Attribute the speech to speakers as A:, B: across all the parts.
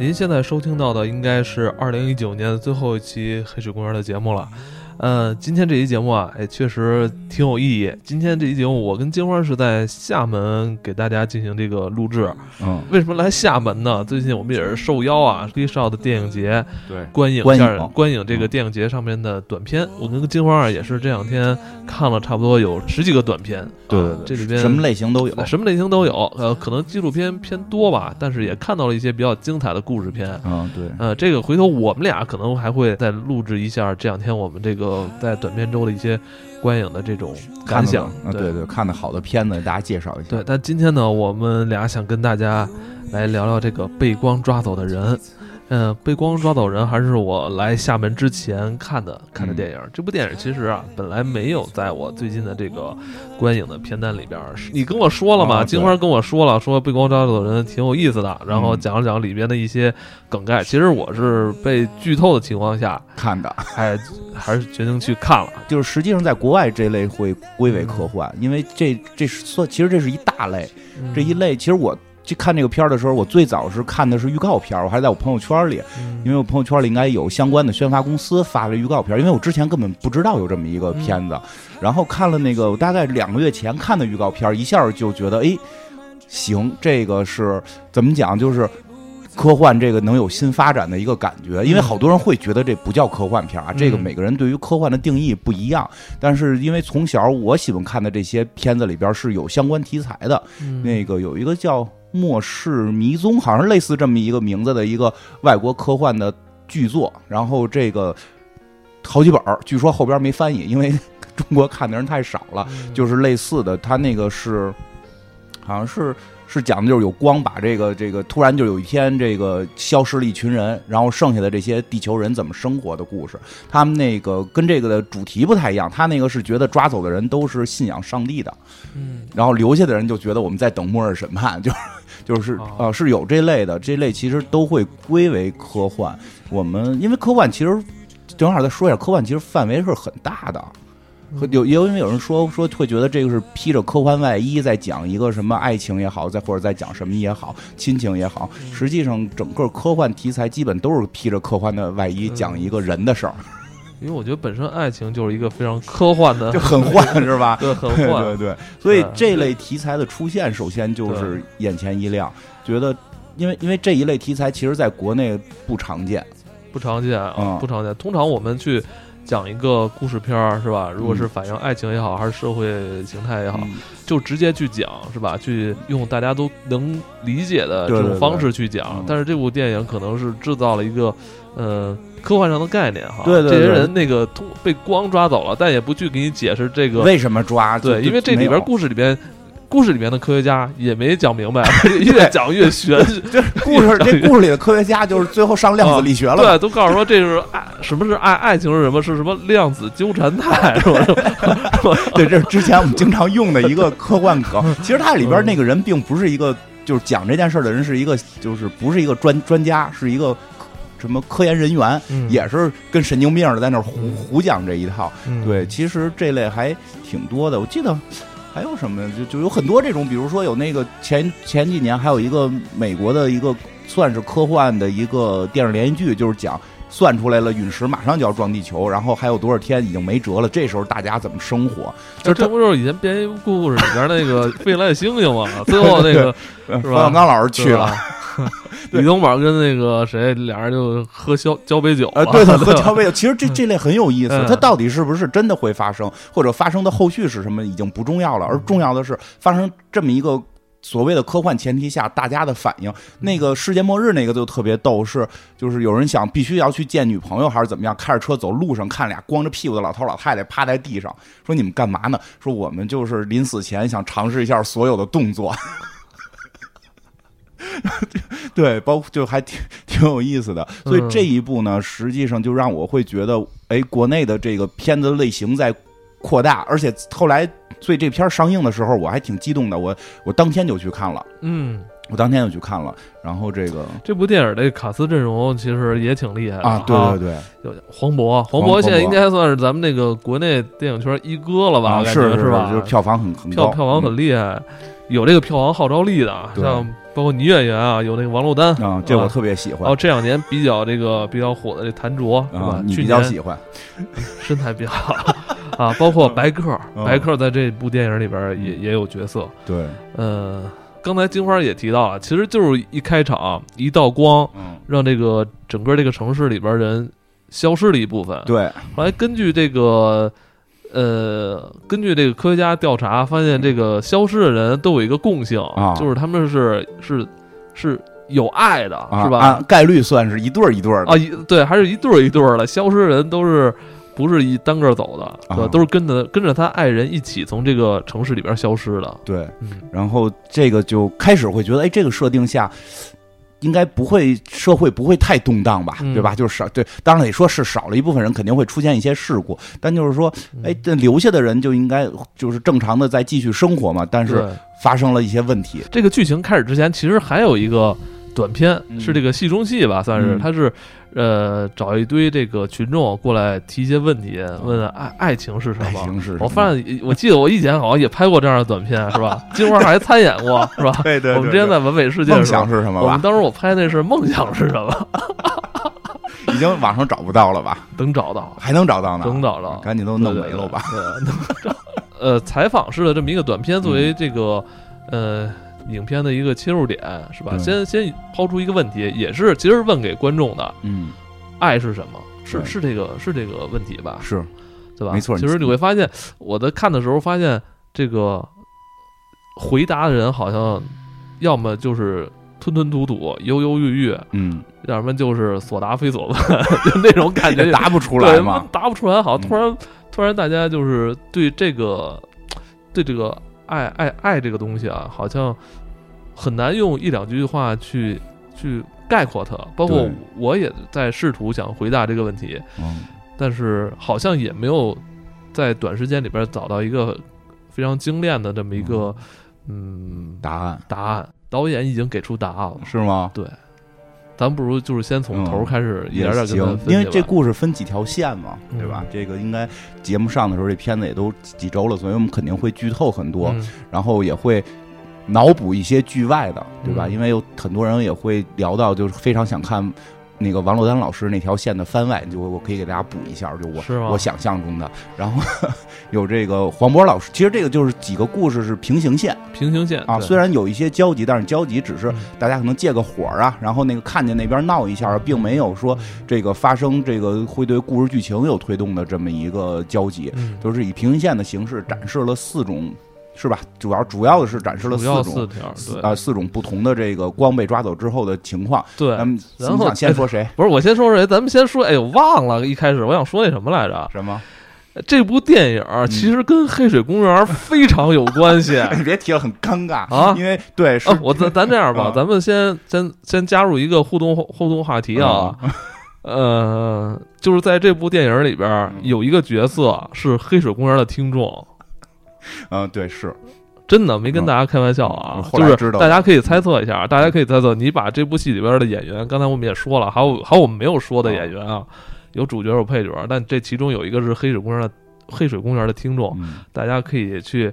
A: 您现在收听到的应该是二零一九年的最后一期《黑水公园》的节目了。呃，今天这期节目啊，哎，确实挺有意义。今天这期节目，我跟金花是在厦门给大家进行这个录制。
B: 嗯，
A: 为什么来厦门呢？最近我们也是受邀啊，黑少的电影节
B: 对，
A: 观影
B: 观影
A: 下观影这个电影节上面的短片。我跟金花啊也是这两天看了差不多有十几个短片。
B: 对
A: 啊这里边
B: 什么类型都有。
A: 什么类型都有。呃，可能纪录片偏多吧，但是也看到了一些比较精彩的故事片。
B: 嗯，对，
A: 呃，这个回头我们俩可能还会再录制一下这两天我们这个在短片周的一些观影的这种感想。
B: 啊，对对，看的好的片子，给大家介绍一下。
A: 对，但今天呢，我们俩想跟大家来聊聊这个被光抓走的人。嗯，被光抓走人还是我来厦门之前看的看的电影。这部电影其实啊，本来没有在我最近的这个观影的片单里边儿。你跟我说了嘛？
B: 啊
A: 金花跟我说了，说被光抓走人挺有意思的，然后
B: 嗯
A: 讲了讲里边的一些梗概。其实我是被剧透的情况下，
B: 看的，
A: 还还是决定去看了。
B: 就是实际上在国外这类会归为科幻，因为这这是算，其实这是一大类，
A: 嗯
B: 这一类其实我。去看这个片儿的时候，我最早是看的是预告片儿，我还在我朋友圈里，
A: 嗯。
B: 因为我朋友圈里应该有相关的宣发公司发了预告片儿，因为我之前根本不知道有这么一个片子，然后看了那个我大概两个月前看的预告片儿，一下就觉得哎，行，这个是怎么讲，就是。科幻这个能有新发展的一个感觉，因为好多人会觉得这不叫科幻片啊，
A: 嗯
B: 这个每个人对于科幻的定义不一样。但是因为从小我喜欢看的这些片子里边是有相关题材的，
A: 嗯。
B: 那个有一个叫《末世迷踪》，好像是类似这么一个名字的一个外国科幻的剧作。然后这个好几本儿，据说后边没翻译，因为中国看的人太少了。
A: 嗯
B: 就是类似的，它那个是好像是是讲的就是有光把这个这个突然就有一天这个消失了一群人，然后剩下的这些地球人怎么生活的故事。他们那个跟这个的主题不太一样，他那个是觉得抓走的人都是信仰上帝的。
A: 嗯
B: 然后留下的人就觉得我们在等末日审判，就是就是
A: 哦
B: 呃是有这类的，这类其实都会归为科幻。我们因为科幻其实正好再说一下，科幻其实范围是很大的。和有也有因为有人说说会觉得这个是披着科幻外衣在讲一个什么爱情也好，再或者在讲什么也好，亲情也好，实际上整个科幻题材基本都是披着科幻的外衣
A: 嗯。
B: 讲一个人的事儿，
A: 因为我觉得本身爱情就是一个非常科幻的，
B: 就很幻 是吧？
A: 对，很幻。
B: 对对，所以这类题材的出现，首先就是眼前一亮，觉得，因为因为这一类题材其实在国内不常见，
A: 不常见啊，
B: 嗯。
A: 不常见。通常我们去讲一个故事片儿，是吧？如果是反映爱情也好，还是社会形态也好，
B: 嗯
A: 就直接去讲，是吧？去用大家都能理解的
B: 对对对
A: 这种方式去讲。
B: 嗯
A: 但是这部电影可能是制造了一个，呃。科幻上的概念哈，
B: 对对对
A: 这些人那个通被光抓走了，但也不去给你解释这个
B: 为什么抓？就
A: 对，因为这里边故事里边，故事里面的科学家也没讲明白，越讲越玄。
B: 故事这故事里的科学家就是最后上量子力学了嘛，
A: 对，都告诉说这是爱，什么是爱？爱情是什么？是什么量子纠缠态？是吧？是吧
B: 对，这是之前我们经常用的一个科幻梗。其实它里边那个人并不是一个，就是讲这件事的人是一个，就是不是一个专专家，是一个什么科研人员，
A: 嗯
B: 也是跟神经病似的在那儿胡
A: 嗯
B: 胡讲这一套。
A: 嗯
B: 对，其实这类还挺多的。我记得还有什么呀，就就有很多这种，比如说有那个前前几年还有一个美国的一个算是科幻的一个电视连续剧，就是讲。算出来了，陨石马上就要撞地球，然后还有多少天已经没辙了？这时候大家怎么生活？
A: 就这不就是以前编辑故事里边那个未来的星星吗？最后那个
B: 呃
A: 是吧
B: 冯小刚老师去，了。
A: 李东宝跟那个谁俩人就喝交交杯酒
B: 呃，
A: 嘛
B: 对的，和交杯酒。其实这 这类很有意思
A: 嗯，
B: 它到底是不是真的会发生，或者发生的后续是什么，已经不重要了，而重要的是发生这么一个。所谓的科幻前提下，大家的反应，那个世界末日那个就特别逗，是就是有人想必须要去见女朋友还是怎么样，开着车走路上看俩光着屁股的老头老太太趴在地上，说你们干嘛呢？说我们就是临死前想尝试一下所有的动作。对，包括就还挺挺有意思的，所以
A: 嗯
B: 这一部呢，实际上就让我会觉得，哎，国内的这个片子类型在扩大，而且后来，所以这片儿上映的时候，我还挺激动的，我我当天就去看了，
A: 嗯，
B: 我当天就去看了，然后这个
A: 这部电影的卡斯阵容其实也挺厉害的
B: 啊，对对对，
A: 有黄渤，黄
B: 黄
A: 渤现在应该算是咱们那个国内电影圈一哥了吧？
B: 是
A: 觉吧？
B: 就是票房很很高，
A: 票票房很厉害，有这个票房号召力的，像包括女演员啊，有那个王珞丹
B: 啊，这我特别喜欢。
A: 然后这两年比较这个比较火的这谭卓是吧？
B: 你比较喜欢，
A: 身材比较好啊。包括白客，白客在这部电影里边也也有角色。
B: 对，
A: 呃，刚才金花也提到了，其实就是一开场一道光，让这个整个这个城市里边人消失了一部分。
B: 对，
A: 后来根据这个。呃，根据这个科学家调查，发现这个消失的人都有一个共性，就是他们是是是有爱的，是吧？
B: 按概率算是一对儿一对儿的
A: 啊，一对，还是一对儿一对儿的。消失的人都是不是一单个走的，对，都是跟着跟着他爱人一起从这个城市里边消失的。
B: 对，然后这个就开始会觉得，哎，这个设定下。应该不会，社会不会太动荡吧，对吧？就是少对，当然也说是少了一部分人，肯定会出现一些事故。但就是说，哎，这留下的人就应该就是正常的在继续生活嘛。但是发生了一些问题。
A: 这个剧情开始之前，其实还有一个短片，是这个戏中戏吧，算是它是。呃，找一堆这个群众过来提一些问题，问爱爱情是什么？我发现，我记得我以前好像也拍过这样的短片，是吧？金花还参演过，是吧？
B: 对对。
A: 我们之前在文美世界，
B: 梦想是什么？
A: 我们当时我拍那是梦想是什么？
B: 已经网上找不到了吧？
A: 能找到，
B: 还能找到呢？
A: 能找到，
B: 赶紧都弄没了吧？
A: 呃，采访式的这么一个短片，作为这个呃。影片的一个切入点是吧？先先抛出一个问题，也是其实问给观众的，
B: 嗯，
A: 爱是什么？是是这个是这个问题吧？
B: 是，
A: 对吧？
B: 没错。
A: 其实你会发现，我在看的时候发现，这个回答的人好像要么就是吞吞吐吐、犹犹豫豫，
B: 嗯，
A: 要么就是所答非所问，就那种感觉
B: 答不出来嘛，
A: 答不出来。好像，突然突然大家就是对这个对这个爱爱爱这个东西啊，好像。很难用一两句话去去概括它，包括我也在试图想回答这个问题，但是好像也没有在短时间里边找到一个非常精炼的这么一个嗯。
B: 答案。
A: 答案。导演已经给出答案了，
B: 是吗？
A: 对，咱不如就是先从头开始一点点
B: 行，因为这故事分几条线嘛，对吧？这个应该节目上的时候，这片子也都几周了，所以我们肯定会剧透很多，然后也会。脑补一些剧外的，对吧？因为有很多人也会聊到，就是非常想看那个王珞丹老师那条线的番外，就我可以给大家补一下，就我我想象中的。然后有这个黄渤老师，其实这个就是几个故事是平行线，
A: 平行线
B: 啊，虽然有一些交集，但是交集只是大家可能借个火啊，然后那个看见那边闹一下，并没有说这个发生这个会对故事剧情有推动的这么一个交集，都是以平行线的形式展示了四种。是吧？主要主要的是展示了四种啊，四种不同的这个光被抓走之后的情况。
A: 对，
B: 咱们想先说谁？
A: 不是我先说谁？咱们先说。哎呦，忘了一开始我想说那什么来着？
B: 什么？
A: 这部电影其实跟黑水公园非常有关系。
B: 你别提了，很尴尬
A: 啊！
B: 因为对，是
A: 我咱咱这样吧，咱们先先先加入一个互动互动话题啊。呃，就是在这部电影里边有一个角色是黑水公园的听众。
B: 嗯，对，是
A: 真的没跟大家开玩笑啊，就是大家可以猜测一下，大家可以猜测，你把这部戏里边的演员，刚才我们也说了，还有还有我们没有说的演员啊，有主角有配角，但这其中有一个是黑水公园的黑水公园的听众，大家可以去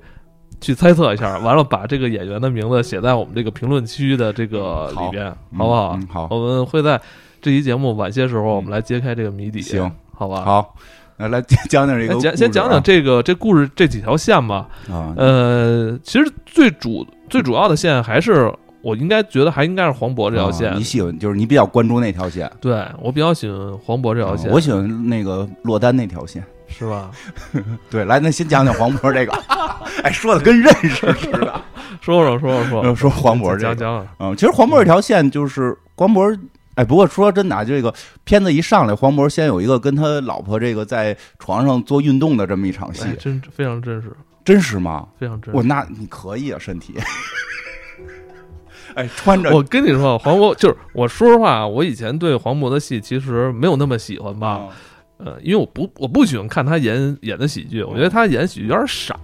A: 去猜测一下，完了把这个演员的名字写在我们这个评论区的这个里边，好不好？
B: 好，
A: 我们会在这期节目晚些时候，我们来揭开这个谜底，
B: 行，
A: 好吧？
B: 好。来来讲讲这个，
A: 讲先讲讲这个这故事这几条线吧。
B: 啊，
A: 呃，其实最主最主要的线还是我应该觉得还应该是黄渤这条线。
B: 你喜欢就是你比较关注那条线？
A: 对我比较喜欢黄渤这条线。
B: 我喜欢那个落单那条线，
A: 是吧？
B: 对，来，那先讲讲黄渤这个。哎，说的跟认识似的。
A: 说说说说
B: 说说黄渤这
A: 讲讲。
B: 嗯，其实黄渤这条线就是黄渤。哎，不过说真的啊，这个片子一上来，黄渤先有一个跟他老婆这个在床上做运动的这么一场戏，
A: 真非常真实，
B: 真实吗？
A: 非常真。
B: 我那你可以啊，身体。哎，穿着。
A: 我跟你说，黄渤就是我说实话，我以前对黄渤的戏其实没有那么喜欢吧。呃，因为我不我不喜欢看他演演的喜剧，我觉得他演喜剧有点傻，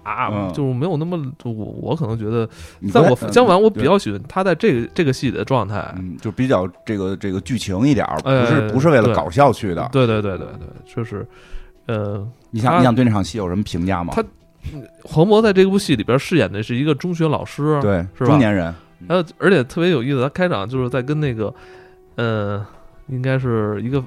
A: 就是没有那么我我可能觉得，在我相反，我比较喜欢他在这个这个戏里的状态，
B: 嗯，就比较这个这个剧情一点，不是不是为了搞笑去的，
A: 对对对对对，就是呃，
B: 你想你想对那场戏有什么评价吗？
A: 他黄渤在这部戏里边饰演的是一个中学老师，
B: 对，
A: 是
B: 中年人。
A: 还有而且特别有意思，他开场就是在跟那个，呃，应该是一个。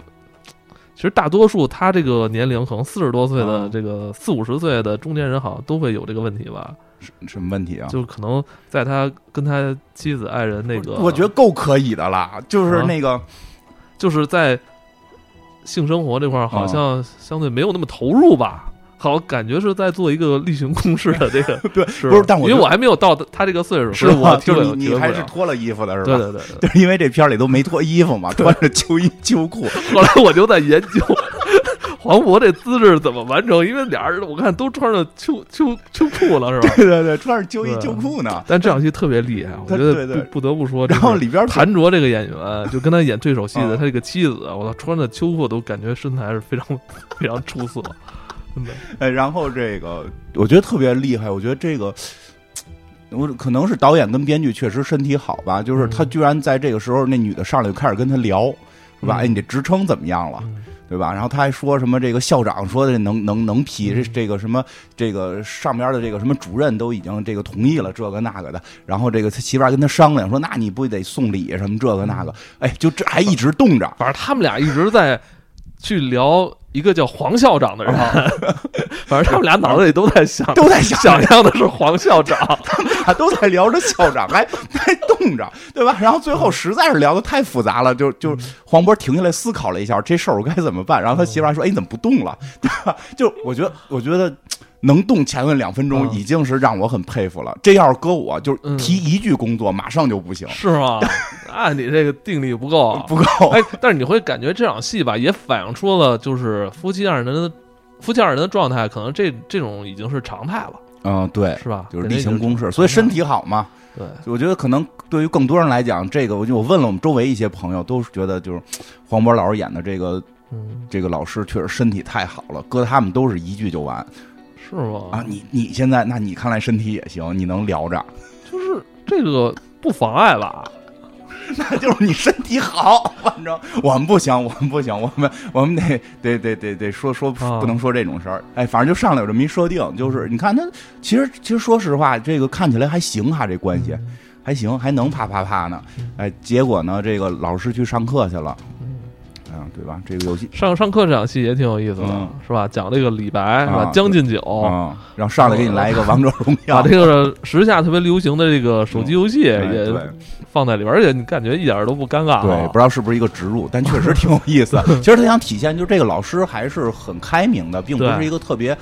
A: 其实大多数他这个年龄可能四十多岁的
B: 啊
A: 这个四五十岁的中年人，好像都会有这个问题吧？
B: 什什么问题啊？
A: 就可能在他跟他妻子爱人那个，
B: 我觉得够可以的啦，就是
A: 啊
B: 那个
A: 就是在性生活这块儿，
B: 啊
A: 好像相对没有那么投入吧。好，感觉是在做一个例行公事的这个，
B: 对
A: 是
B: 不是但我觉得
A: 因为我还没有到他这个岁数，
B: 是
A: 我
B: 吧？
A: 体会
B: 就是你还是脱了衣服的是吧？
A: 对对对对。
B: 就是因为这片里都没脱衣服嘛，穿着秋衣秋裤，
A: 后来我就在研究黄渤这姿势怎么完成，因为俩人我看都穿着秋秋秋裤了，是吧？
B: 对对对，穿着秋衣秋裤呢。
A: 但这场戏特别厉害，我觉得不不得不说，
B: 然后里边
A: 谭卓这个演员，就跟他演对手戏的
B: 啊
A: 他这个妻子，我操，穿着秋裤都感觉身材是非常非常出色。
B: 哎，然后这个我觉得特别厉害，我觉得这个。我可能是导演跟编剧确实身体好吧，就是他
A: 嗯
B: 居然在这个时候，那女的上来就开始跟他聊，是吧？
A: 嗯
B: 哎，你这职称怎么样了？
A: 嗯
B: 对吧？然后他还说什么这个校长说的能能能批，这
A: 嗯
B: 这个什么这个上边的这个什么主任都已经这个同意了这个那个的，然后这个他媳妇儿跟他商量说，那你不得送礼什么这个那个？哎，就这还一直冻着，
A: 反正他们俩一直在去聊一个叫黄校长的人，反正他们俩脑子里都在想，
B: 都在想
A: 想象的是黄校长。
B: 他们俩，都在聊着校长，还还冻着，对吧？然后最后实在是聊的太复杂了，就就黄渤停下来思考了一下这事儿我该怎么办，然后他媳妇儿还说：“哎，你怎么不动了？” 对吧？就我觉得，我觉得。能动前面两分钟
A: 嗯
B: 已经是让我很佩服了。这要是搁我，就是
A: 嗯
B: 提一句工作，马上就不行，
A: 是吗？那你这个定力不够啊，
B: 不够。
A: 哎，但是你会感觉这场戏吧，也反映出了就是夫妻二人的夫妻二人的状态，可能这这种已经是常态了，
B: 嗯，对，
A: 是吧？
B: 就是例行公事，所以身体好嘛。
A: 对，
B: 我觉得可能对于更多人来讲，这个我就我问了我们周围一些朋友，都是觉得就是黄渤老师演的这个
A: 嗯，
B: 这个老师确实身体太好了，搁他们都是一句就完
A: 是吗？
B: 啊。你你现在那你看来身体也行，你能聊着，
A: 就是这个不妨碍吧？
B: 那就是你身体好。反正我们不行，我们不行，我们我们得得得得得说说
A: 啊
B: 不能说这种事儿。哎，反正就上来有这么一设定，就是你看他其实其实说实话，这个看起来还行哈，这关系。
A: 嗯
B: 还行，还能啪啪啪呢。哎，结果呢，这个老师去上课去了，对吧？这个游戏，
A: 上上课这场戏也挺有意思的，
B: 嗯
A: 是吧？讲这个李白是吧？
B: 啊
A: 将进酒，
B: 嗯，然后上来给你来一个王者荣耀，
A: 把这个时下特别流行的这个手机游戏
B: 哎
A: 也放在里边，而且你感觉一点都不尴尬啊。
B: 对，不知道是不是一个植入，但确实挺有意思。其实他想体现，就是这个老师还是很开明的，并不是一个特别。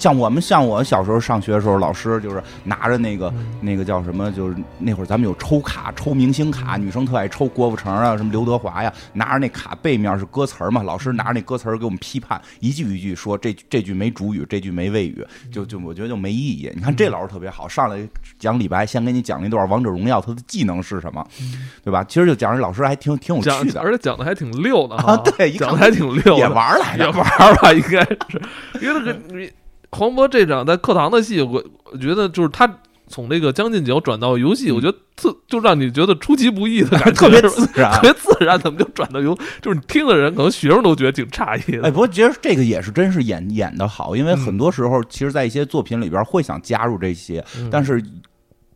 B: 像我们像我小时候上学的时候，老师就是拿着那个、
A: 嗯
B: 那个叫什么，就是那会儿咱们有抽卡、抽明星卡，女生特爱抽郭富城啊，什么刘德华呀，拿着那卡背面是歌词儿嘛，老师拿着那歌词儿给我们批判，一句一句说这这句没主语，这句没谓语，就就我觉得就没意义。你看这老师特别好，上来讲李白，先给你讲了一段王者荣耀他的技能是什么，对吧？其实就讲这老师还挺挺有趣，的
A: 而且讲的还挺溜的
B: 啊，对，
A: 讲的还挺溜，
B: 也玩儿来
A: 也，玩儿吧，应该是，因为那个 你黄渤这场在课堂的戏，我我觉得就是他从这个将进酒转到游戏，
B: 嗯
A: 我觉得特就让你觉得出其不意的感觉，
B: 特别自然
A: 特。别自然，怎么就转到游？就是你听的人，可能学生都觉得挺诧异的。
B: 哎，不过其实这个也是真是演演的好，因为
A: 嗯
B: 很多时候，其实，在一些作品里边会想加入这些，
A: 嗯
B: 但是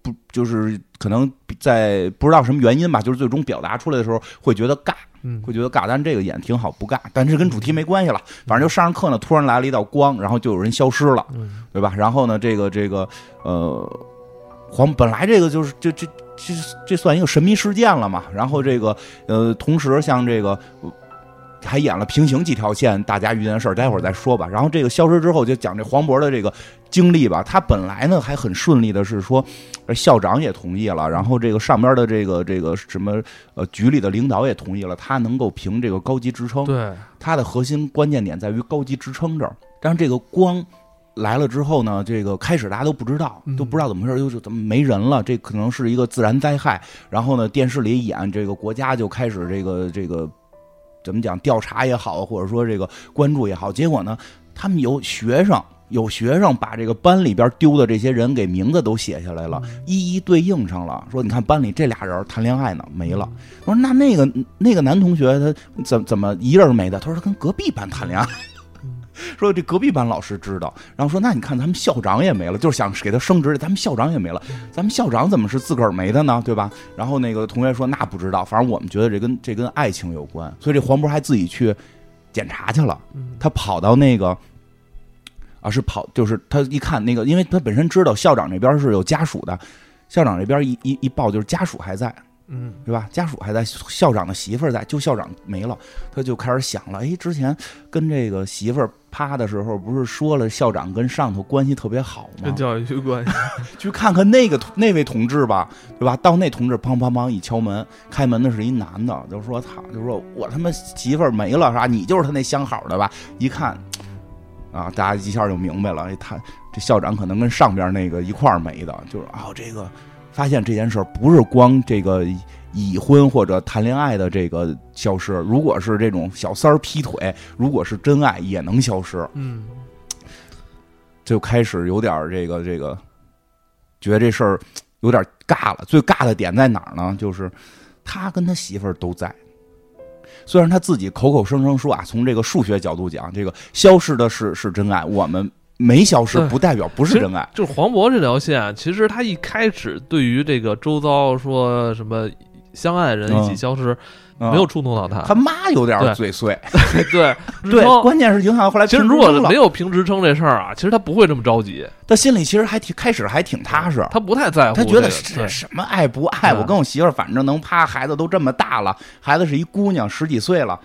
B: 不就是可能在不知道什么原因吧，就是最终表达出来的时候会觉得尬，
A: 嗯
B: 会觉得尬。但这个演挺好，不尬，但是跟主题没关系了。反正就上着课呢，突然来了一道光，然后就有人消失了，
A: 嗯
B: 对吧？然后呢，这个这个呃，黄本来这个就是这这这这算一个神秘事件了嘛。然后这个呃，同时像这个。呃还演了平行几条线，大家遇见的事儿，待会儿再说吧。然后这个消失之后，就讲这黄渤的这个经历吧。他本来呢还很顺利的是说，呃校长也同意了，然后这个上边的这个这个什么呃局里的领导也同意了，他能够评这个高级职称。
A: 对，
B: 他的核心关键点在于高级职称这儿。但是这个光来了之后呢，这个开始大家都不知道，
A: 嗯
B: 都不知道怎么回事，就是怎么没人了，这可能是一个自然灾害。然后呢，电视里演这个国家就开始这个这个怎么讲调查也好，或者说这个关注也好，结果呢，他们有学生。有学生把这个班里边丢的这些人给名字都写下来了，一一对应上了。说你看班里这俩人谈恋爱呢，没了。我说那那个那个男同学他怎怎么一人没的？他说他跟隔壁班谈恋爱。说这隔壁班老师知道，然后说那你看咱们校长也没了，就是想给他升职，咱们校长也没了，咱们校长怎么是自个儿没的呢？对吧？然后那个同学说那不知道，反正我们觉得这跟这跟爱情有关，所以这黄渤还自己去检查去了，他跑到那个。啊，是跑，就是他一看那个，因为他本身知道校长这边是有家属的，校长这边一一一报就是家属还在，
A: 嗯，
B: 对吧？家属还在，校长的媳妇儿在，就校长没了，他就开始想了，哎，之前跟这个媳妇儿趴的时候，不是说了校长跟上头关系特别好吗？
A: 跟教育局关系，
B: 去看看那个那位同志吧，对吧？到那同志砰砰砰一敲门，开门的是一男的，就说他，就说我他妈媳妇儿没了，是吧？你就是他那相好的吧？一看。啊，大家一下就明白了，他这校长可能跟上边那个一块儿没的，就是啊，这个发现这件事儿不是光这个已婚或者谈恋爱的这个消失，如果是这种小三儿劈腿，如果是真爱也能消失。
A: 嗯，
B: 就开始有点这个这个，觉得这事儿有点尬了。最尬的点在哪儿呢？就是他跟他媳妇儿都在。虽然他自己口口声声说啊，从这个数学角度讲，这个消失的是是真爱，我们没消失不代表不是真爱。
A: 就是黄渤这条线，其实他一开始对于这个周遭说什么相爱的人一起消失。没有触动到他，
B: 他妈有点嘴碎，
A: 对
B: 对，关键是影响后来。
A: 其实如果没有评职称这事儿啊，其实他不会这么着急，
B: 他心里其实还挺开始还挺踏实，
A: 他不太在乎，
B: 他觉得是什么爱不爱，我跟我媳妇儿反正能趴，孩子都这么大了，孩子是一姑娘十几岁了，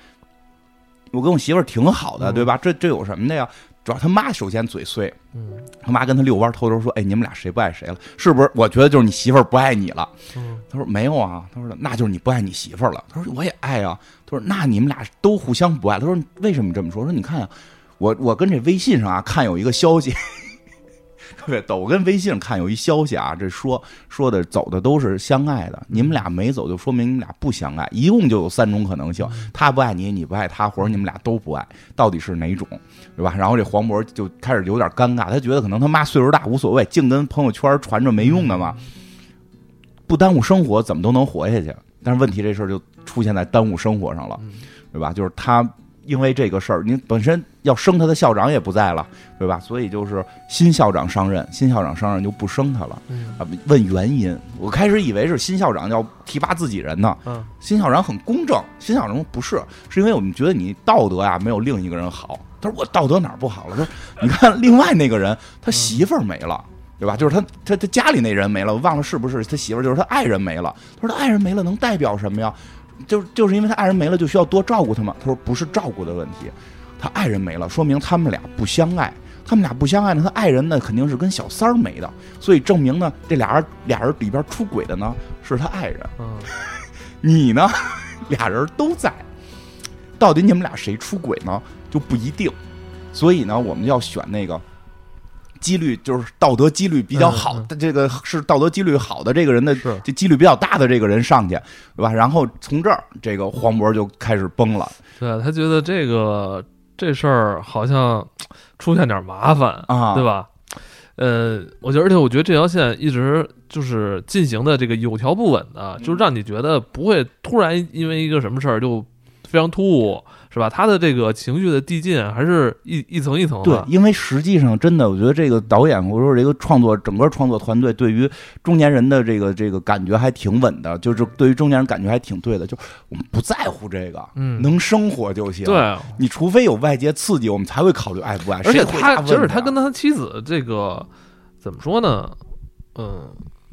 B: 我跟我媳妇儿挺好的，对吧？这这有什么的呀？主要他妈首先嘴碎，
A: 嗯，
B: 他妈跟他遛弯，偷偷说：“哎，你们俩谁不爱谁了？是不是？我觉得就是你媳妇儿不爱你了。”他说：“没有啊。”他说：“那就是你不爱你媳妇儿了。”他说：“我也爱啊。”他说：“那你们俩都互相不爱。”他说：“为什么这么说？”说：“你看啊，我我跟这微信上啊看有一个消息。”特别逗，我跟微信上看有一消息啊，这说说的走的都是相爱的，你们俩没走就说明你们俩不相爱，一共就有三种可能性，他不爱你，你不爱他，或者你们俩都不爱，到底是哪种，对吧？然后这黄渤就开始有点尴尬，他觉得可能他妈岁数大无所谓，净跟朋友圈传着没用的嘛，不耽误生活怎么都能活下去，但是问题这事儿就出现在耽误生活上了，对吧？就是他。因为这个事儿，您本身要升他的校长也不在了，对吧？所以就是新校长上任，新校长上任就不升他了。啊，问原因，我开始以为是新校长要提拔自己人呢。
A: 嗯，
B: 新校长很公正，新校长不是，是因为我们觉得你道德呀没有另一个人好。他说我道德哪儿不好了？他说你看另外那个人，他媳妇儿没了，对吧？就是他他他家里那人没了，我忘了是不是他媳妇儿，就是他爱人没了。他说他爱人没了能代表什么呀？就就是因为他爱人没了，就需要多照顾他吗？他说不是照顾的问题，他爱人没了，说明他们俩不相爱。他们俩不相爱呢，他爱人呢肯定是跟小三儿没的，所以证明呢，这俩人俩人里边出轨的呢是他爱人。
A: 嗯，
B: 你呢，俩人都在，到底你们俩谁出轨呢就不一定。所以呢，我们要选那个。几率就是道德几率比较好的这个是道德几率好的这个人的这几率比较大的这个人上去，对吧？然后从这儿这个黄渤就开始崩了，
A: 对他觉得这个这事儿好像出现点麻烦
B: 啊，
A: 对吧？呃，我觉得而且我觉得这条线一直就是进行的这个有条不紊的，就是让你觉得不会突然因为一个什么事儿就非常突兀。是吧？他的这个情绪的递进还是一一层一层的。
B: 对，因为实际上真的，我觉得这个导演或者说这个创作整个创作团队对于中年人的这个这个感觉还挺稳的，就是对于中年人感觉还挺对的。就我们不在乎这个，
A: 嗯，
B: 能生活就行。
A: 对，
B: 你除非有外界刺激，我们才会考虑爱不爱。
A: 而且他
B: 就
A: 是他跟他妻子这个怎么说呢？嗯。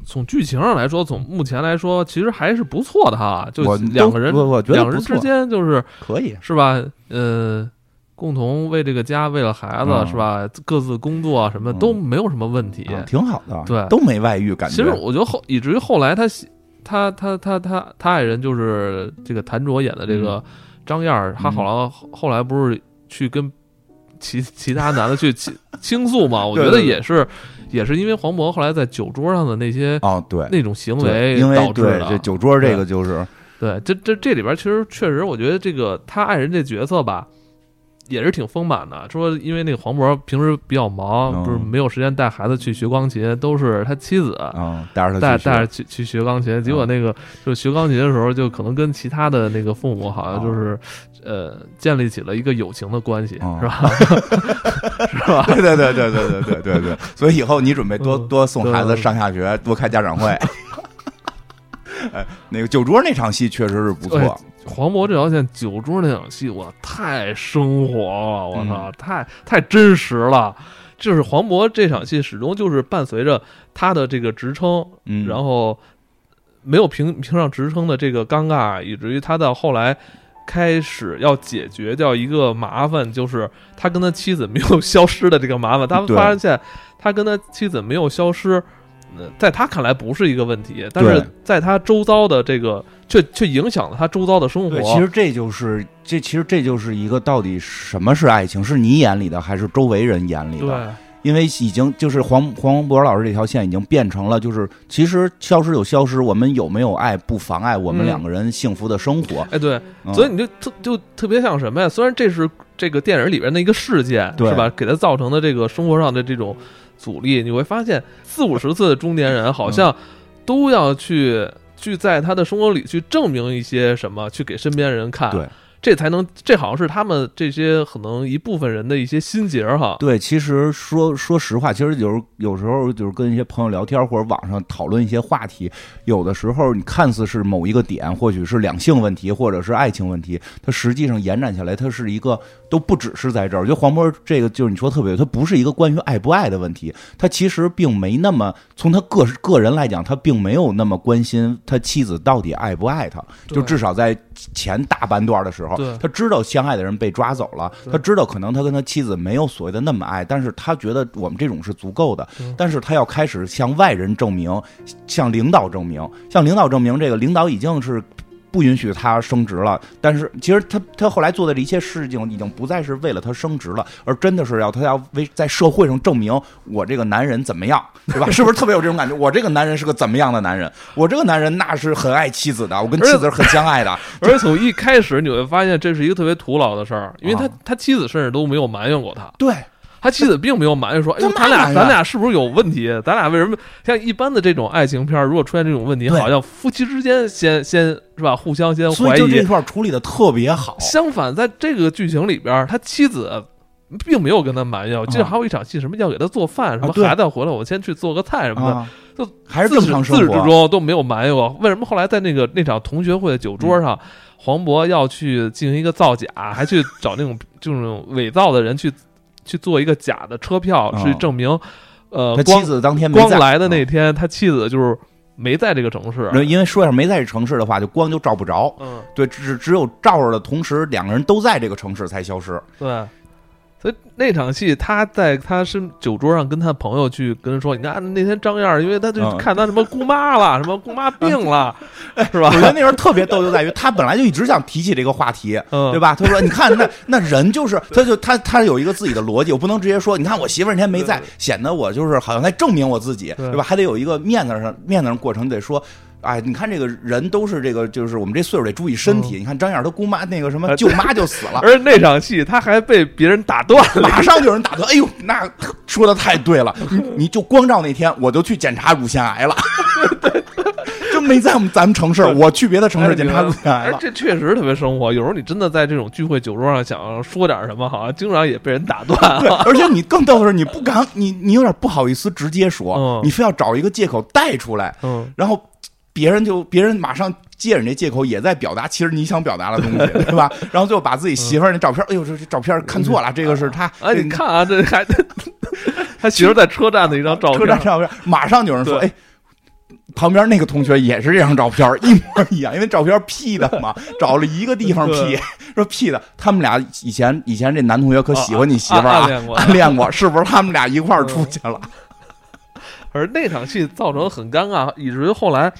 A: 从剧情上来说，从目前来说，其实还是不错的哈。就两个人，
B: 我觉得
A: 两人之间就是
B: 可以，
A: 是吧？呃，共同为这个家，为了孩子，是吧？各自工作什么都没有什么问题，
B: 挺好的。
A: 对，
B: 都没外遇，感觉。
A: 其实我觉得后，以至于后来他他他他他他爱人就是这个谭卓演的这个张燕，他好像后来不是去跟其其他男的去倾 倾诉嘛？我觉得也是。也是因为黄渤后来在酒桌上的那些
B: 哦，对
A: 那种行为
B: 导
A: 致的。
B: 这酒桌这个就是
A: 对，这这这里边其实确实，我觉得这个他爱人这角色吧，也是挺丰满的。说因为那个黄渤平时比较忙，
B: 嗯
A: 不是没有时间带孩子去学钢琴，都是他妻子
B: 嗯，带着他
A: 带带着去去学钢琴。结果那个就学钢琴的时候，就可能跟其他的那个父母好像就是呃建立起了一个友情的关系，
B: 哦
A: 是吧？是吧？
B: 对对对对对对对对对，所以以后你准备多
A: 嗯
B: 多送孩子上下学，多开家长会。哎，那个酒桌那场戏确实是不错
A: 哎，黄渤这条线酒桌那场戏，我，太生活了，我操，太太真实了。就是黄渤这场戏始终就是伴随着他的这个职称，
B: 嗯，
A: 然后没有评评上职称的这个尴尬，以至于他到后来开始要解决掉一个麻烦，就是他跟他妻子没有 消失的这个麻烦。他
B: 对
A: 发现他跟他妻子没有消失，呃在他看来不是一个问题，但是在他周遭的这个却却影响了他周遭的生活。
B: 其实这就是这其实这就是一个到底什么是爱情，是你眼里的还是周围人眼里的？
A: 对
B: 因为已经就是黄黄渤老师这条线已经变成了，就是其实消失有消失，我们有没有爱不妨碍我们
A: 嗯
B: 两个人幸福的生活。
A: 哎对，
B: 嗯
A: 所以你就特就特别像什么呀？虽然这是这个电影里边的一个事件，是吧？给他造成的这个生活上的这种阻力，你会发现四五十岁的中年人好像都要去去在他的生活里去证明一些什么，去给身边人看，
B: 对，
A: 这才能这好像是他们这些可能一部分人的一些心结儿哈。
B: 对，其实说说实话，其实有时有时候就是跟一些朋友聊天或者网上讨论一些话题，有的时候你看似是某一个点，或许是两性问题，或者是爱情问题，它实际上延展下来，它是一个都不只是在这儿。我觉得黄渤这个就是你说特别对，它不是一个关于爱不爱的问题，他其实并没那么从他个个人来讲，他并没有那么关心他妻子到底爱不爱他，就至少在前大半段的时候，他知道相爱的人被抓走了，他知道可能他跟他妻子没有所谓的那么爱，但是他觉得我们这种是足够的。
A: 嗯，
B: 但是他要开始向外人证明，向领导证明，向领导证明这个领导已经是。不允许他升职了，但是其实他他后来做的这一切事情已经不再是为了他升职了，而真的是要他要为在社会上证明我这个男人怎么样，对吧？是不是特别有这种感觉？我这个男人是个怎么样的男人？我这个男人那是很爱妻子的，我跟妻子是很相爱的。
A: 而且从一开始你会发现这是一个特别徒劳的事儿，因为他
B: 啊
A: 他妻子甚至都没有埋怨过他。
B: 对，
A: 他妻子并没有埋怨说：“哎呦，咱俩咱俩是不是有问题？咱俩为什么像一般的这种爱情片儿，如果出现这种问题，好像夫妻之间先先是吧，互相先怀疑
B: 所以就这。块处理的特别好。
A: 相反，在这个剧情里边儿，他妻子并没有跟他埋怨。我记得
B: 啊
A: 还有一场戏，什么要给他做饭，什么孩子要回来，我先去做个菜什么的，
B: 啊，
A: 就
B: 还是正常
A: 自始自始至
B: 生活。
A: 终都没有埋怨过。为什么后来在那个那场同学会的酒桌上，黄渤要去进行一个造假，还去找那种这种伪造的人去去做一个假的车票，
B: 啊
A: 去证明，呃，
B: 他妻子当天
A: 光来的那
B: 啊
A: 天，他妻子就是没在这个城市。
B: 因为说要是没在这城市的话，就光就照不着。
A: 嗯，
B: 对，只只有照着的同时，两个人都在这个城市才消失。
A: 对。所以那场戏，他在他身酒桌上跟他朋友去跟人说：“你看那天张燕儿，因为他就
B: 嗯
A: 看他什么姑妈了，什么姑妈病了，是吧
B: 我觉得那时候特别逗，就在于他本来就一直想提起这个话题，
A: 嗯
B: 对吧？他说：“你看，那那人就是，他就他他有一个自己的逻辑，我不能直接说，你看我媳妇儿那天没在，显得我就是好像在证明我自己，
A: 对
B: 对吧？还得有一个面子上面子上过程，得说。”哎，你看这个人都是这个，就是我们这岁数得注意身体。你看张燕儿她姑妈那个什么
A: 呃
B: 舅妈就死了，
A: 而那场戏他还被别人打断了。
B: 马上就有人打断。哎呦，那说的太对了，你你就光照那天我就去检查乳腺癌了，就没在我们咱们城市，我去别的城市检查乳腺癌了。
A: 哎这确实特别生活。有时候你真的在这种聚会酒桌上想说点什么，好像经常也被人打断。
B: 而且你更逗的是，你不敢，你你有点不好意思直接说，
A: 嗯
B: 你非要找一个借口带出来，
A: 嗯，
B: 然后别人就别人马上借着你这借口也在表达，其实你想表达的东西，对吧？然后最后把自己媳妇儿那照片，哎呦，这这照片看错了，这个是他，
A: 哎，
B: 这
A: 你看啊，这还他媳妇在车站的一张照片，
B: 车站照片，马上有人说，
A: 对
B: 哎。旁边那个同学也是这张照片，一模一样，因为照片 P 的嘛，找了一个地方 P，说 P 的。他们俩以前以前这男同学可喜欢你媳妇儿啊，
A: 啊暗恋过
B: 暗恋过，是不是？他们俩一块儿出去了？
A: 而那场戏造成很尴尬，以至于后来，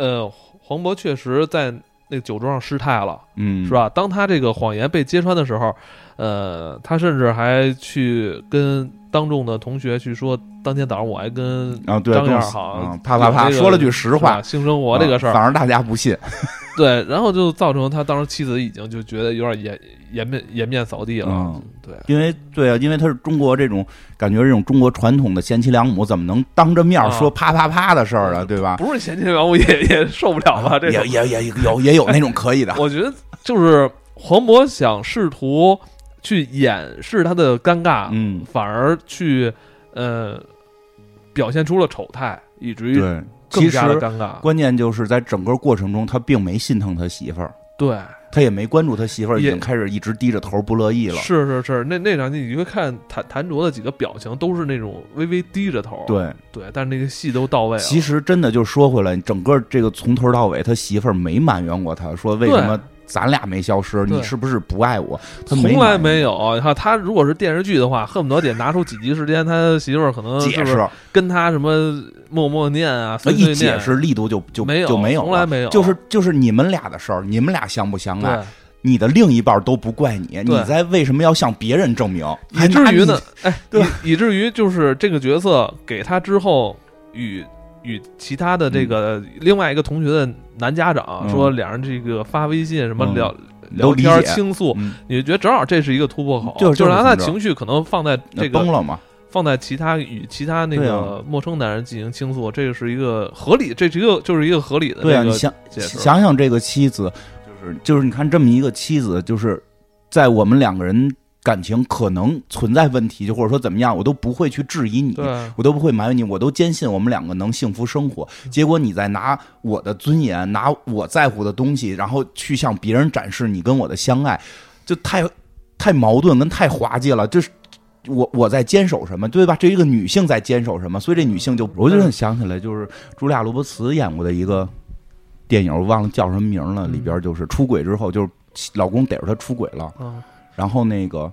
A: 呃，黄渤确实在那个酒桌上失态了，
B: 嗯，
A: 是？吧？当他这个谎言被揭穿的时候，呃，他甚至还去跟当众的同学去说，当天早上我还跟
B: 啊，对，
A: 张燕儿好
B: 啪啪啪说了句实话，
A: 性生活这个事儿，
B: 反而大家不信。
A: 对，然后就造成他当时妻子已经就觉得有点颜颜面颜面扫地了。
B: 嗯
A: 对，
B: 因为对啊，因为他是中国这种感觉，这种中国传统的贤妻良母，怎么能当着面说啪啪啪的事儿啊？对吧？
A: 不是贤妻良母也也受不了吧？这
B: 也也也有也有那种可以的，
A: 我觉得就是黄渤想试图去掩饰他的尴尬，
B: 嗯，
A: 反而去呃表现出了丑态，以至于更加的尴尬。
B: 关键就是在整个过程中，他并没心疼他媳妇儿，
A: 对，
B: 他也没关注他媳妇儿，已经开始一直低着头不乐意了。
A: 是是是，那那场戏你会看谭谭卓的几个表情都是那种微微低着头，
B: 对，
A: 对，但是那个戏都到位了。
B: 其实真的就说回来，整个这个从头到尾，他媳妇儿没埋怨过他，说为什么咱俩没消失？你是不是不爱我？他
A: 从来
B: 没
A: 没有。你看他如果是电视剧的话，恨不得得拿出几集时间，他媳妇儿可能
B: 解释
A: 是，跟他什么默默念啊，碎
B: 一
A: 碎念
B: 解释力度就就
A: 没有
B: 就没有，
A: 从来没有
B: 就是就是你们俩的事儿，你们俩相不相爱？你的另一半都不怪你，你在为什么要向别人证明？
A: 以至于呢，哎，
B: 对
A: 以以至于就是这个角色给他之后与。与其他的这个另外一个同学的男家长
B: 嗯。
A: 说，两人这个发微信什么
B: 嗯。
A: 聊聊天倾诉，
B: 嗯，
A: 你就觉得正好这是一个突破口，
B: 就是
A: 就是让他
B: 就是
A: 情绪可能放在这个
B: 崩了嘛？
A: 放在其他与其他那个陌生男人进行倾诉，这个是一个合理，这是一个就是一个合理的
B: 对啊，你想。想想这个妻子，就是就是你看这么一个妻子，就是在我们两个人感情可能存在问题，就或者说怎么样，我都不会去质疑你，我都不会埋怨你，我都坚信我们两个能幸福生活。结果你在拿我的尊严，拿我在乎的东西，然后去向别人展示你跟我的相爱，就太太矛盾跟太滑稽了。就是我我在坚守什么，对吧？这一个女性在坚守什么？所以这女性就我就想起来，就是茱莉亚·罗伯茨演过的一个电影，我忘了叫什么名了。
A: 嗯
B: 里边就是出轨之后，就是老公逮着她出轨了，
A: 嗯，
B: 然后那个，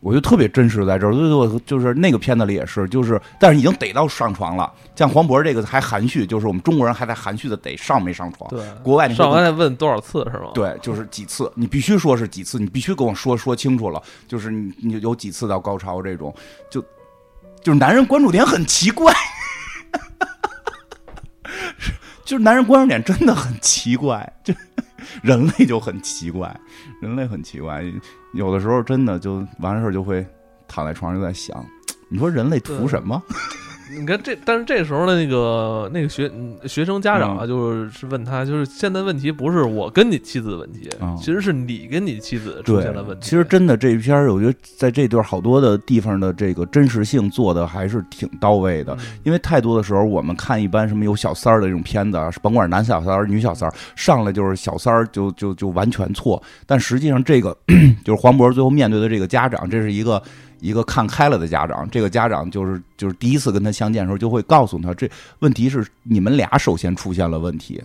B: 我就特别真实在这儿，就是我就是那个片子里也是，就是但是已经逮到上床了。像黄渤这个还含蓄，就是我们中国人还在含蓄的逮上没上床。
A: 对。
B: 国外
A: 上完再问多少次是吗？
B: 对，就是几次，你必须说是几次，你必须跟我说说清楚了，就是你你有几次到高潮这种，就就是男人关注点很奇怪，就是男人关注点真的很奇怪，就人类就很奇怪，人类很奇怪，有的时候真的就完事儿就会躺在床上就在想，你说人类图什么？
A: 你看这，但是这时候的那个那个学嗯学生家长啊，
B: 嗯
A: 就是是问他，就是现在问题不是我跟你妻子的问题，
B: 嗯
A: 其实是你跟你妻子出现了问题。
B: 其实真的这一篇，我觉得在这段好多的地方的这个真实性做的还是挺到位的。
A: 嗯
B: 因为太多的时候，我们看一般什么有小三儿的这种片子啊，甭管是男小三儿、女小三儿，上来就是小三儿就就就完全错。但实际上，这个 就是黄渤最后面对的这个家长，这是一个一个看开了的家长。这个家长就是就是第一次跟他相见的时候，就会告诉他，这问题是你们俩首先出现了问题。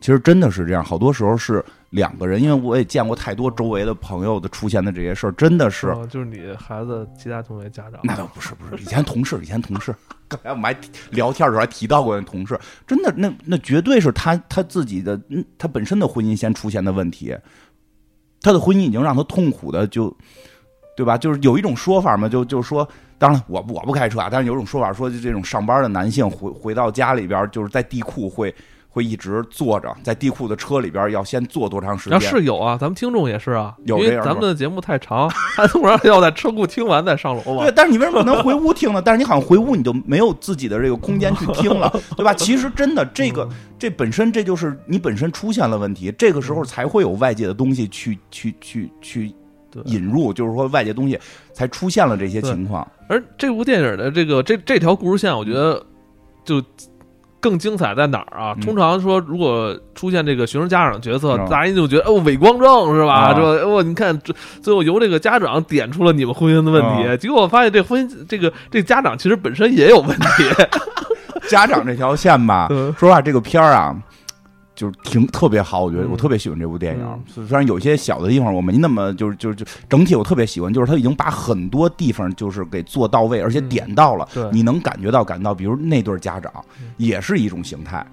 B: 其实真的是这样，好多时候是两个人，因为我也见过太多周围的朋友的出现的这些事儿，真的是。
A: 哦就是你孩子其他同学家长，
B: 那倒不是，不是，以前同事，以前同事，刚才我们还聊天的时候还提到过那同事，真的，那那绝对是他他自己的，嗯他本身的婚姻先出现的问题，他的婚姻已经让他痛苦的就，对吧？就是有一种说法嘛，就就是说，当然我我不开车啊，但是有一种说法说，就这种上班的男性回回到家里边，就是在地库会会一直坐着，在地库的车里边要先坐多长时
A: 啊
B: 间？
A: 是有啊，咱们听众也是啊，
B: 有这样
A: 咱们的节目太长，他突然要在车库听完再上楼吧
B: 对，。但是你为什么不能回屋听呢？但是你好像回屋你就没有自己的这个空间去听了，对吧？其实真的这个这本身这就是你本身出现了问题，这个时候才会有外界的东西去去去去
A: 对
B: 引入，就是说外界东西才出现了这些情况。
A: 而这部电影的这个这这条故事线，我觉得就更精彩在哪儿啊？
B: 嗯
A: 通常说，如果出现这个学生家长角色，
B: 嗯
A: 大家就觉得哦，伪光正是吧？
B: 啊
A: 这哦，你看这最后由这个家长点出了你们婚姻的问题，
B: 啊
A: 结果我发现这婚姻这个这家长其实本身也有问题。
B: 家长这条线吧，
A: 嗯
B: 说实话，这个片儿啊。就是挺特别好，我觉得
A: 嗯
B: 我特别喜欢这部电影。
A: 嗯
B: 虽然有些小的地方我没那么就是就是就整体我特别喜欢，就是他已经把很多地方就是给做到位，而且
A: 嗯
B: 点到了。
A: 对，
B: 你能感觉到感到，比如那对家长
A: 嗯
B: 也是一种形态。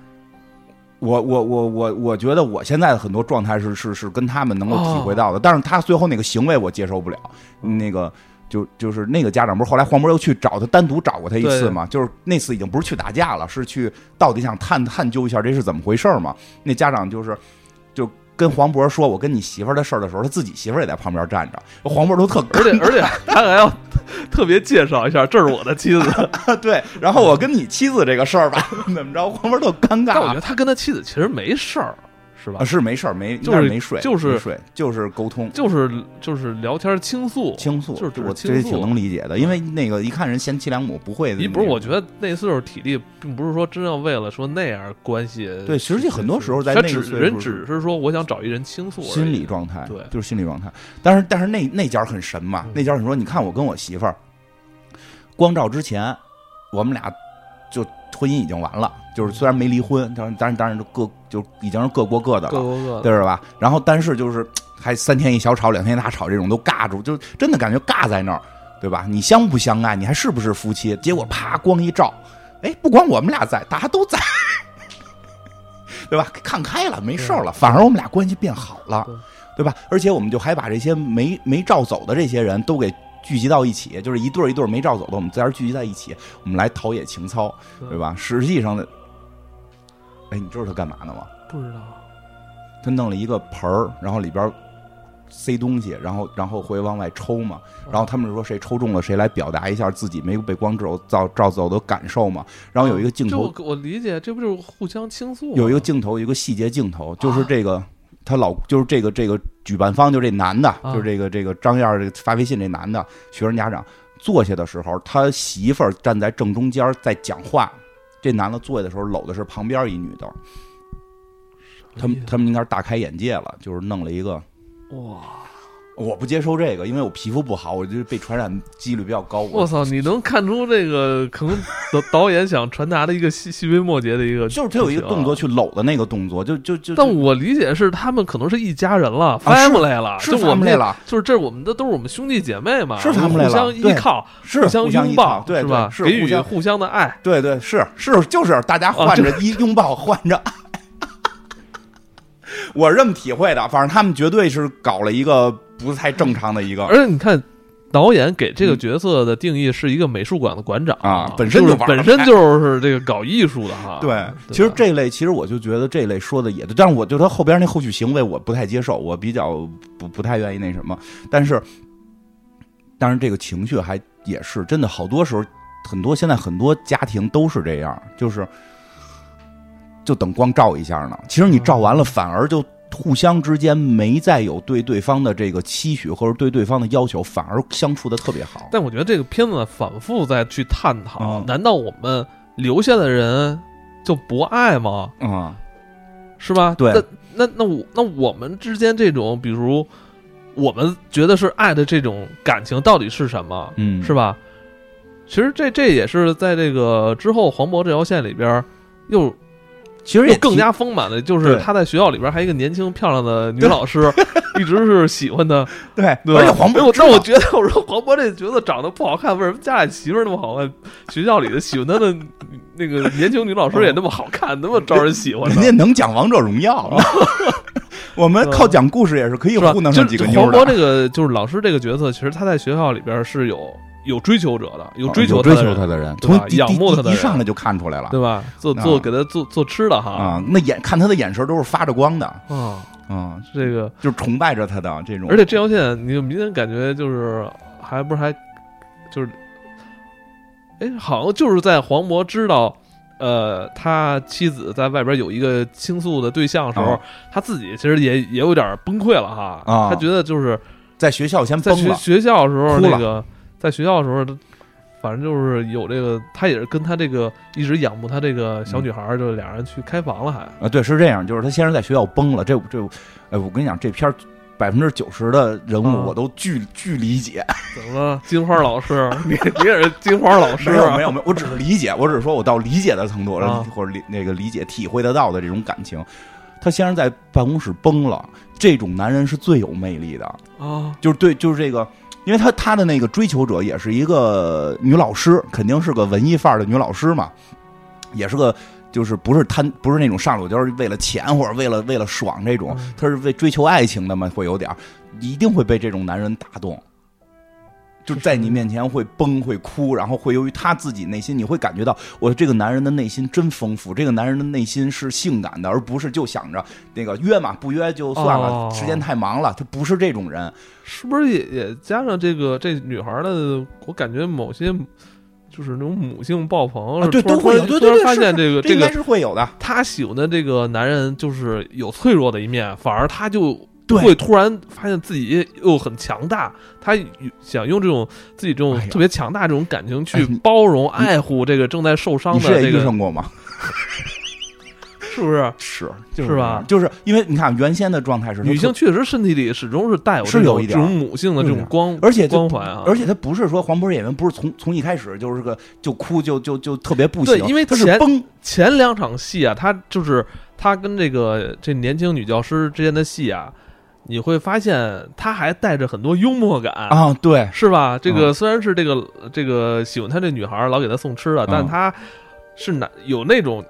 B: 我我我我我觉得我现在的很多状态是是是跟他们能够体会到的，但是他最后那个行为我接受不了。那个就就是那个家长不是后来黄渤又去找他单独找过他一次嘛？就是那次已经不是去打架了，是去到底想探探究一下这是怎么回事儿嘛？那家长就是就跟黄渤说我跟你媳妇儿的事儿的时候，他自己媳妇儿也在旁边站着，黄渤都特
A: 而且而且 他还要特别介绍一下，这是我的妻子。
B: 对，然后我跟你妻子这个事儿吧，怎么着？黄渤特尴尬。
A: 但我觉得他跟他妻子其实没事儿，是吧？
B: 啊，是没事儿，没
A: 就是
B: 没睡，
A: 就是
B: 没睡，就是沟通。
A: 就是就是聊天倾诉，
B: 倾诉，
A: 就是
B: 我这挺能理解的，因为那个一看人贤妻良母不会的。
A: 你不是？我觉得那岁数体力，并不是说真要为了说那样关系。
B: 对，实际很多时候在那个
A: 人只是说我想找一人倾诉，
B: 心理状态，
A: 对
B: 就是心理状态。但是但是那那家很神嘛，
A: 嗯
B: 那家你说，你看我跟我媳妇儿光照之前，我们俩就婚姻已经完了，就是虽然没离婚，但是当然当然各就已经是各过各的了，
A: 各过各的。
B: 对是吧？然后但是就是还三天一小吵，两天一大吵，这种都尬住，就真的感觉尬在那儿，对吧？你相不相爱，你还是不是夫妻？结果啪光一照，哎，不光我们俩在，大家都在。对吧？看开了，没事了，反而我们俩关系变好了，对吧？而且我们就还把这些没没照走的这些人都给聚集到一起，就是一对儿一对儿没照走的，我们在这儿聚集在一起，我们来陶冶情操，对吧？实际上的，哎，你知道他干嘛呢吗？
A: 不知道，
B: 他弄了一个盆儿，然后里边塞东西，然后然后会往外抽嘛。然后他们说谁抽中了，谁来表达一下自己没被光照照照走的感受嘛。然后有一个镜头，
A: 我理解，这不就是互相倾诉？
B: 有一个镜头，有一个细节镜头，就是这个。他老就是这个这个举办方，就这男的，
A: 啊。
B: 就是这个这个张燕儿这个发微信这男的学生家长坐下的时候，他媳妇儿站在正中间在讲话，这男的坐下的时候搂的是旁边一女的，他们他们应该是大开眼界了，就是弄了一个
A: 哇，
B: 我不接受这个，因为我皮肤不好，我就被传染几率比较高。
A: 我操！你能看出这个可能导导演想传达的一个细细微末节的一个，
B: 就是他有一个动作。去搂的那个动作，就就就。
A: 但我理解是他们可能是一家人了
B: 是
A: ，family 了，
B: 是
A: 就我们
B: family
A: 这
B: 了，
A: 就是这我们的都是我们兄弟姐妹嘛，
B: 是
A: 他们
B: family 了
A: 互相依靠，
B: 是
A: 互相拥抱，
B: 对
A: 是吧？
B: 对是互相
A: 给予互相的爱，
B: 对对是是就是大家换着一拥抱，换着爱。我是这么体会的，反正他们绝对是搞了一个不太正常的一个
A: 而且你看。导演给这个角色的定义是一个美术馆的馆长
B: 啊本身
A: 就
B: 就是
A: 本身就是这个搞艺术的哈。
B: 对，
A: 吧
B: 其实这类，其实我就觉得这类说的也对，但是我对他后边那后续行为我不太接受，我比较不不太愿意那什么。但是，但是这个情绪还也是真的，好多时候很多现在很多家庭都是这样，就是就等光照一下呢。其实你照完了，反而就互相之间没再有对对方的这个期许或者对对方的要求，反而相处的特别好。
A: 但我觉得这个片子反复在去探讨，
B: 嗯
A: 难道我们留下的人就不爱吗？
B: 嗯，
A: 是吧？
B: 对
A: 那那那我那我们之间这种，比如我们觉得是爱的这种感情，到底是什么？
B: 嗯
A: 是吧？其实这这也是在这个之后黄渤这条线里边又
B: 其实也
A: 更加丰满的，就是他在学校里边还有一个年轻漂亮的女老师，一直是喜欢的，
B: 对，
A: 对？
B: 而且黄渤知道
A: 但我觉得，我说黄渤这角色长得不好看，为什么家里媳妇那么好看，学校里的喜欢他的那个年轻女老师也那么好看，那么招人喜欢？
B: 人家能讲王者荣耀，我们靠讲故事也是可以？糊弄上几个妞的。
A: 黄渤这个就是老师这个角色，其实他在学校里边是有有追求者的，有追求
B: 追求他的人，从
A: 仰慕他的人
B: 一上来就看出来了
A: 对吧？做
B: 啊
A: 做给他做做吃的哈
B: 啊！那眼看他的眼神都是发着光的，
A: 啊，
B: 嗯，
A: 这个
B: 就是崇拜着他的这种。
A: 而且这条线，你就明显感觉就是还不是还就是，哎，好像就是在黄渤知道。呃，他妻子在外边有一个倾诉的对象的时候，
B: 啊
A: 他自己其实也也有点崩溃了哈。
B: 啊
A: 他觉得就是
B: 在学校先
A: 在
B: 崩了，
A: 学学校的时候，那个在学校的时候，反正就是有这个，他也是跟他这个一直仰慕他这个小女孩儿，就是俩人去开房了还，
B: 啊，对，是这样，就是他先是在学校崩了，这这，哎，我跟你讲，这片百分之九十的人物
A: 啊。
B: 我都巨巨理解，
A: 怎么了？金花老师，你你也是金花老师
B: 没有
A: 啊？
B: 没有没有，我只是理解，我只是说我到理解的程度了，
A: 啊。
B: 或者理那个理解体会得到的这种感情。他先是在办公室崩了，这种男人是最有魅力的，
A: 啊，
B: 就是对，就是这个，因为他他的那个追求者也是一个女老师，肯定是个文艺范儿的女老师嘛，也是个就是不是贪不是那种上手就是为了钱或者为了为了爽这种
A: 嗯，
B: 他是为追求爱情的嘛，会有点儿，一定会被这种男人打动。就在你面前会崩会哭，然后会由于他自己内心，你会感觉到我这个男人的内心真丰富，这个男人的内心是性感的，而不是就想着那个约嘛不约就算了，
A: 哦
B: 时间太忙了，他不是这种人。
A: 是不是也也加上这个这女孩的？我感觉某些就是那种母性爆棚，
B: 啊对都会有对对
A: 突然
B: 对
A: 发现这个
B: 这应该
A: 个
B: 是会有的，
A: 他喜欢的这个男人就是有脆弱的一面，反而他就。
B: 对。
A: 会突然发现自己又很强大，他想用这种自己这种特别强大这种感情去包容、爱护这个正在受伤
B: 你也遇
A: 的这个，
B: 上过吗？
A: 是不是？
B: 是，就是
A: 吧？
B: 就是因为你看原先的状态是
A: 女性确实身体里始终是带有这种这
B: 是有一点儿
A: 种母性的这种光，
B: 而且
A: 光环啊，
B: 而且他不是说黄渤演员不是从从一开始就是个就哭就就就特别不行，
A: 对因为
B: 他是
A: 前
B: 崩，
A: 前两场戏啊，他就是他跟这个这年轻女教师之间的戏啊，你会发现他还带着很多幽默感，
B: 啊，对，
A: 是吧？这
B: 嗯。
A: 个虽然是这个这个喜欢他这女孩儿老给他送吃的，
B: 嗯。
A: 但他是拿有那种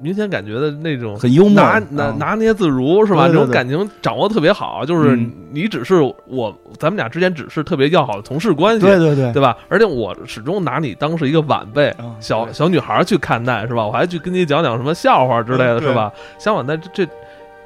A: 明显感觉的那种
B: 很幽默，
A: 拿拿
B: 啊
A: 拿捏自如，是吧？这种感情掌握特别好，就是
B: 嗯。
A: 你只是我，咱们俩之间只是特别要好的同事关系，
B: 对对对。
A: 对吧？而且我始终拿你当是一个晚辈，
B: 啊
A: 小小女孩儿去看待，是吧？我还去跟你讲讲什么笑话之类的，
B: 嗯
A: 是吧？相反，在这这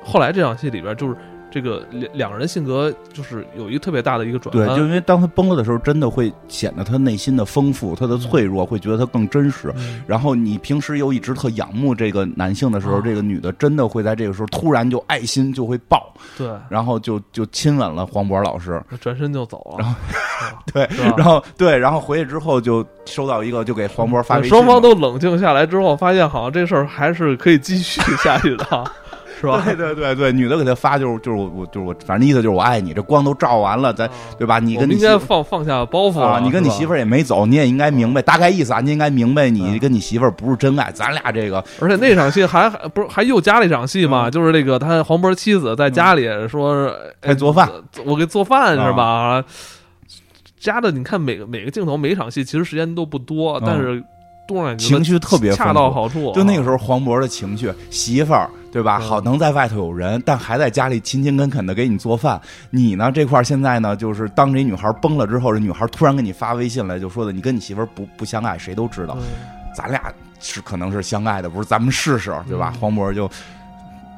A: 后来这场戏里边，就是这个两两个人性格就是有一个特别大的一个转
B: 对，就因为当他崩了的时候，真的会显得他内心的丰富，他的脆弱，会觉得他更真实。
A: 嗯。
B: 然后你平时又一直特仰慕这个男性的时候，
A: 啊
B: 这个女的真的会在这个时候突然就爱心就会爆，
A: 对，
B: 然后就就亲吻了黄渤老师。
A: 转身就走了，
B: 然后
A: 啊
B: 对，然后对，然后回去之后就收到一个，就给黄渤发微信，
A: 双方都冷静下来之后，发现好像这事儿还是可以继续下去的，是吧？
B: 对对对对，女的给他发就是就是我我就是我，反正意思就是我爱你，这光都照完了，咱对吧？你跟你应该
A: 放放下包袱
B: 你跟你媳妇儿也没走，你也应该明白大概意思啊，你应该明白你
A: 嗯
B: 跟你媳妇儿不是真爱，咱俩这个
A: 而且那场戏还还不是还又加了一场戏嘛？
B: 嗯
A: 就是那个他黄渤妻子在家里说，
B: 还做饭
A: 哎我给做饭
B: 啊
A: 是吧？加的你看每个每个镜头每一场戏其实时间都不多，但是
B: 情绪特别
A: 恰到好处。
B: 就那个时候黄渤的情绪，媳妇儿对吧？
A: 嗯
B: 好能在外头有人，但还在家里勤勤恳恳的给你做饭。你呢这块现在呢，就是当这女孩崩了之后，这女孩突然给你发微信来，就说的你跟你媳妇不不相爱，谁都知道，
A: 嗯
B: 咱俩是可能是相爱的，不是？咱们试试，对吧？
A: 嗯
B: 黄渤就。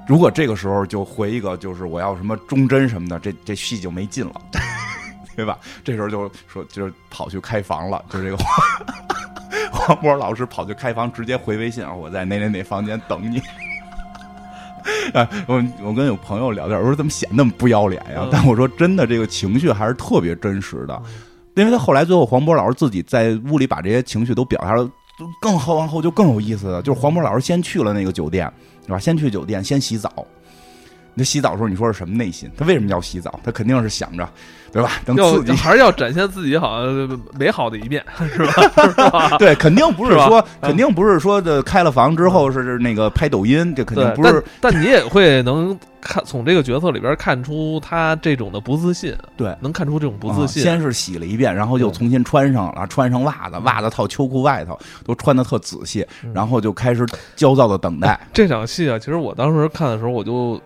B: 如果这个时候就回一个，就是我要什么忠贞什么的，这这戏就没劲了，对吧？这时候就说就是跑去开房了，就这个 黄黄渤老师跑去开房，直接回微信啊，我在哪哪哪房间等你。啊，我我跟有朋友聊天，我说怎么显那么不要脸呀？
A: 嗯
B: 但我说真的，这个情绪还是特别真实的，因为他后来最后黄渤老师自己在屋里把这些情绪都表达了，更后往后就更有意思了。就是黄渤老师先去了那个酒店，是吧？先去酒店，先洗澡。那洗澡的时候，你说是什么内心？他为什么要洗澡？他肯定是想着，对吧？能
A: 要
B: 刺激。
A: 还是要展现自己好像美好的一面，是吧？是吧？
B: 对，肯定不是说，
A: 嗯
B: 肯定不是说的开了房之后是那个拍抖音，这肯定，不是。
A: 但但你也会能看从这个角色里边看出他这种的不自信，
B: 对，
A: 能看出这种不自信。
B: 啊先是洗了一遍，然后又重新穿上了，穿上袜子，袜子套秋裤外头都穿的特仔细，
A: 嗯
B: 然后就开始焦躁的等待。
A: 这场戏啊，其实我当时看的时候，我就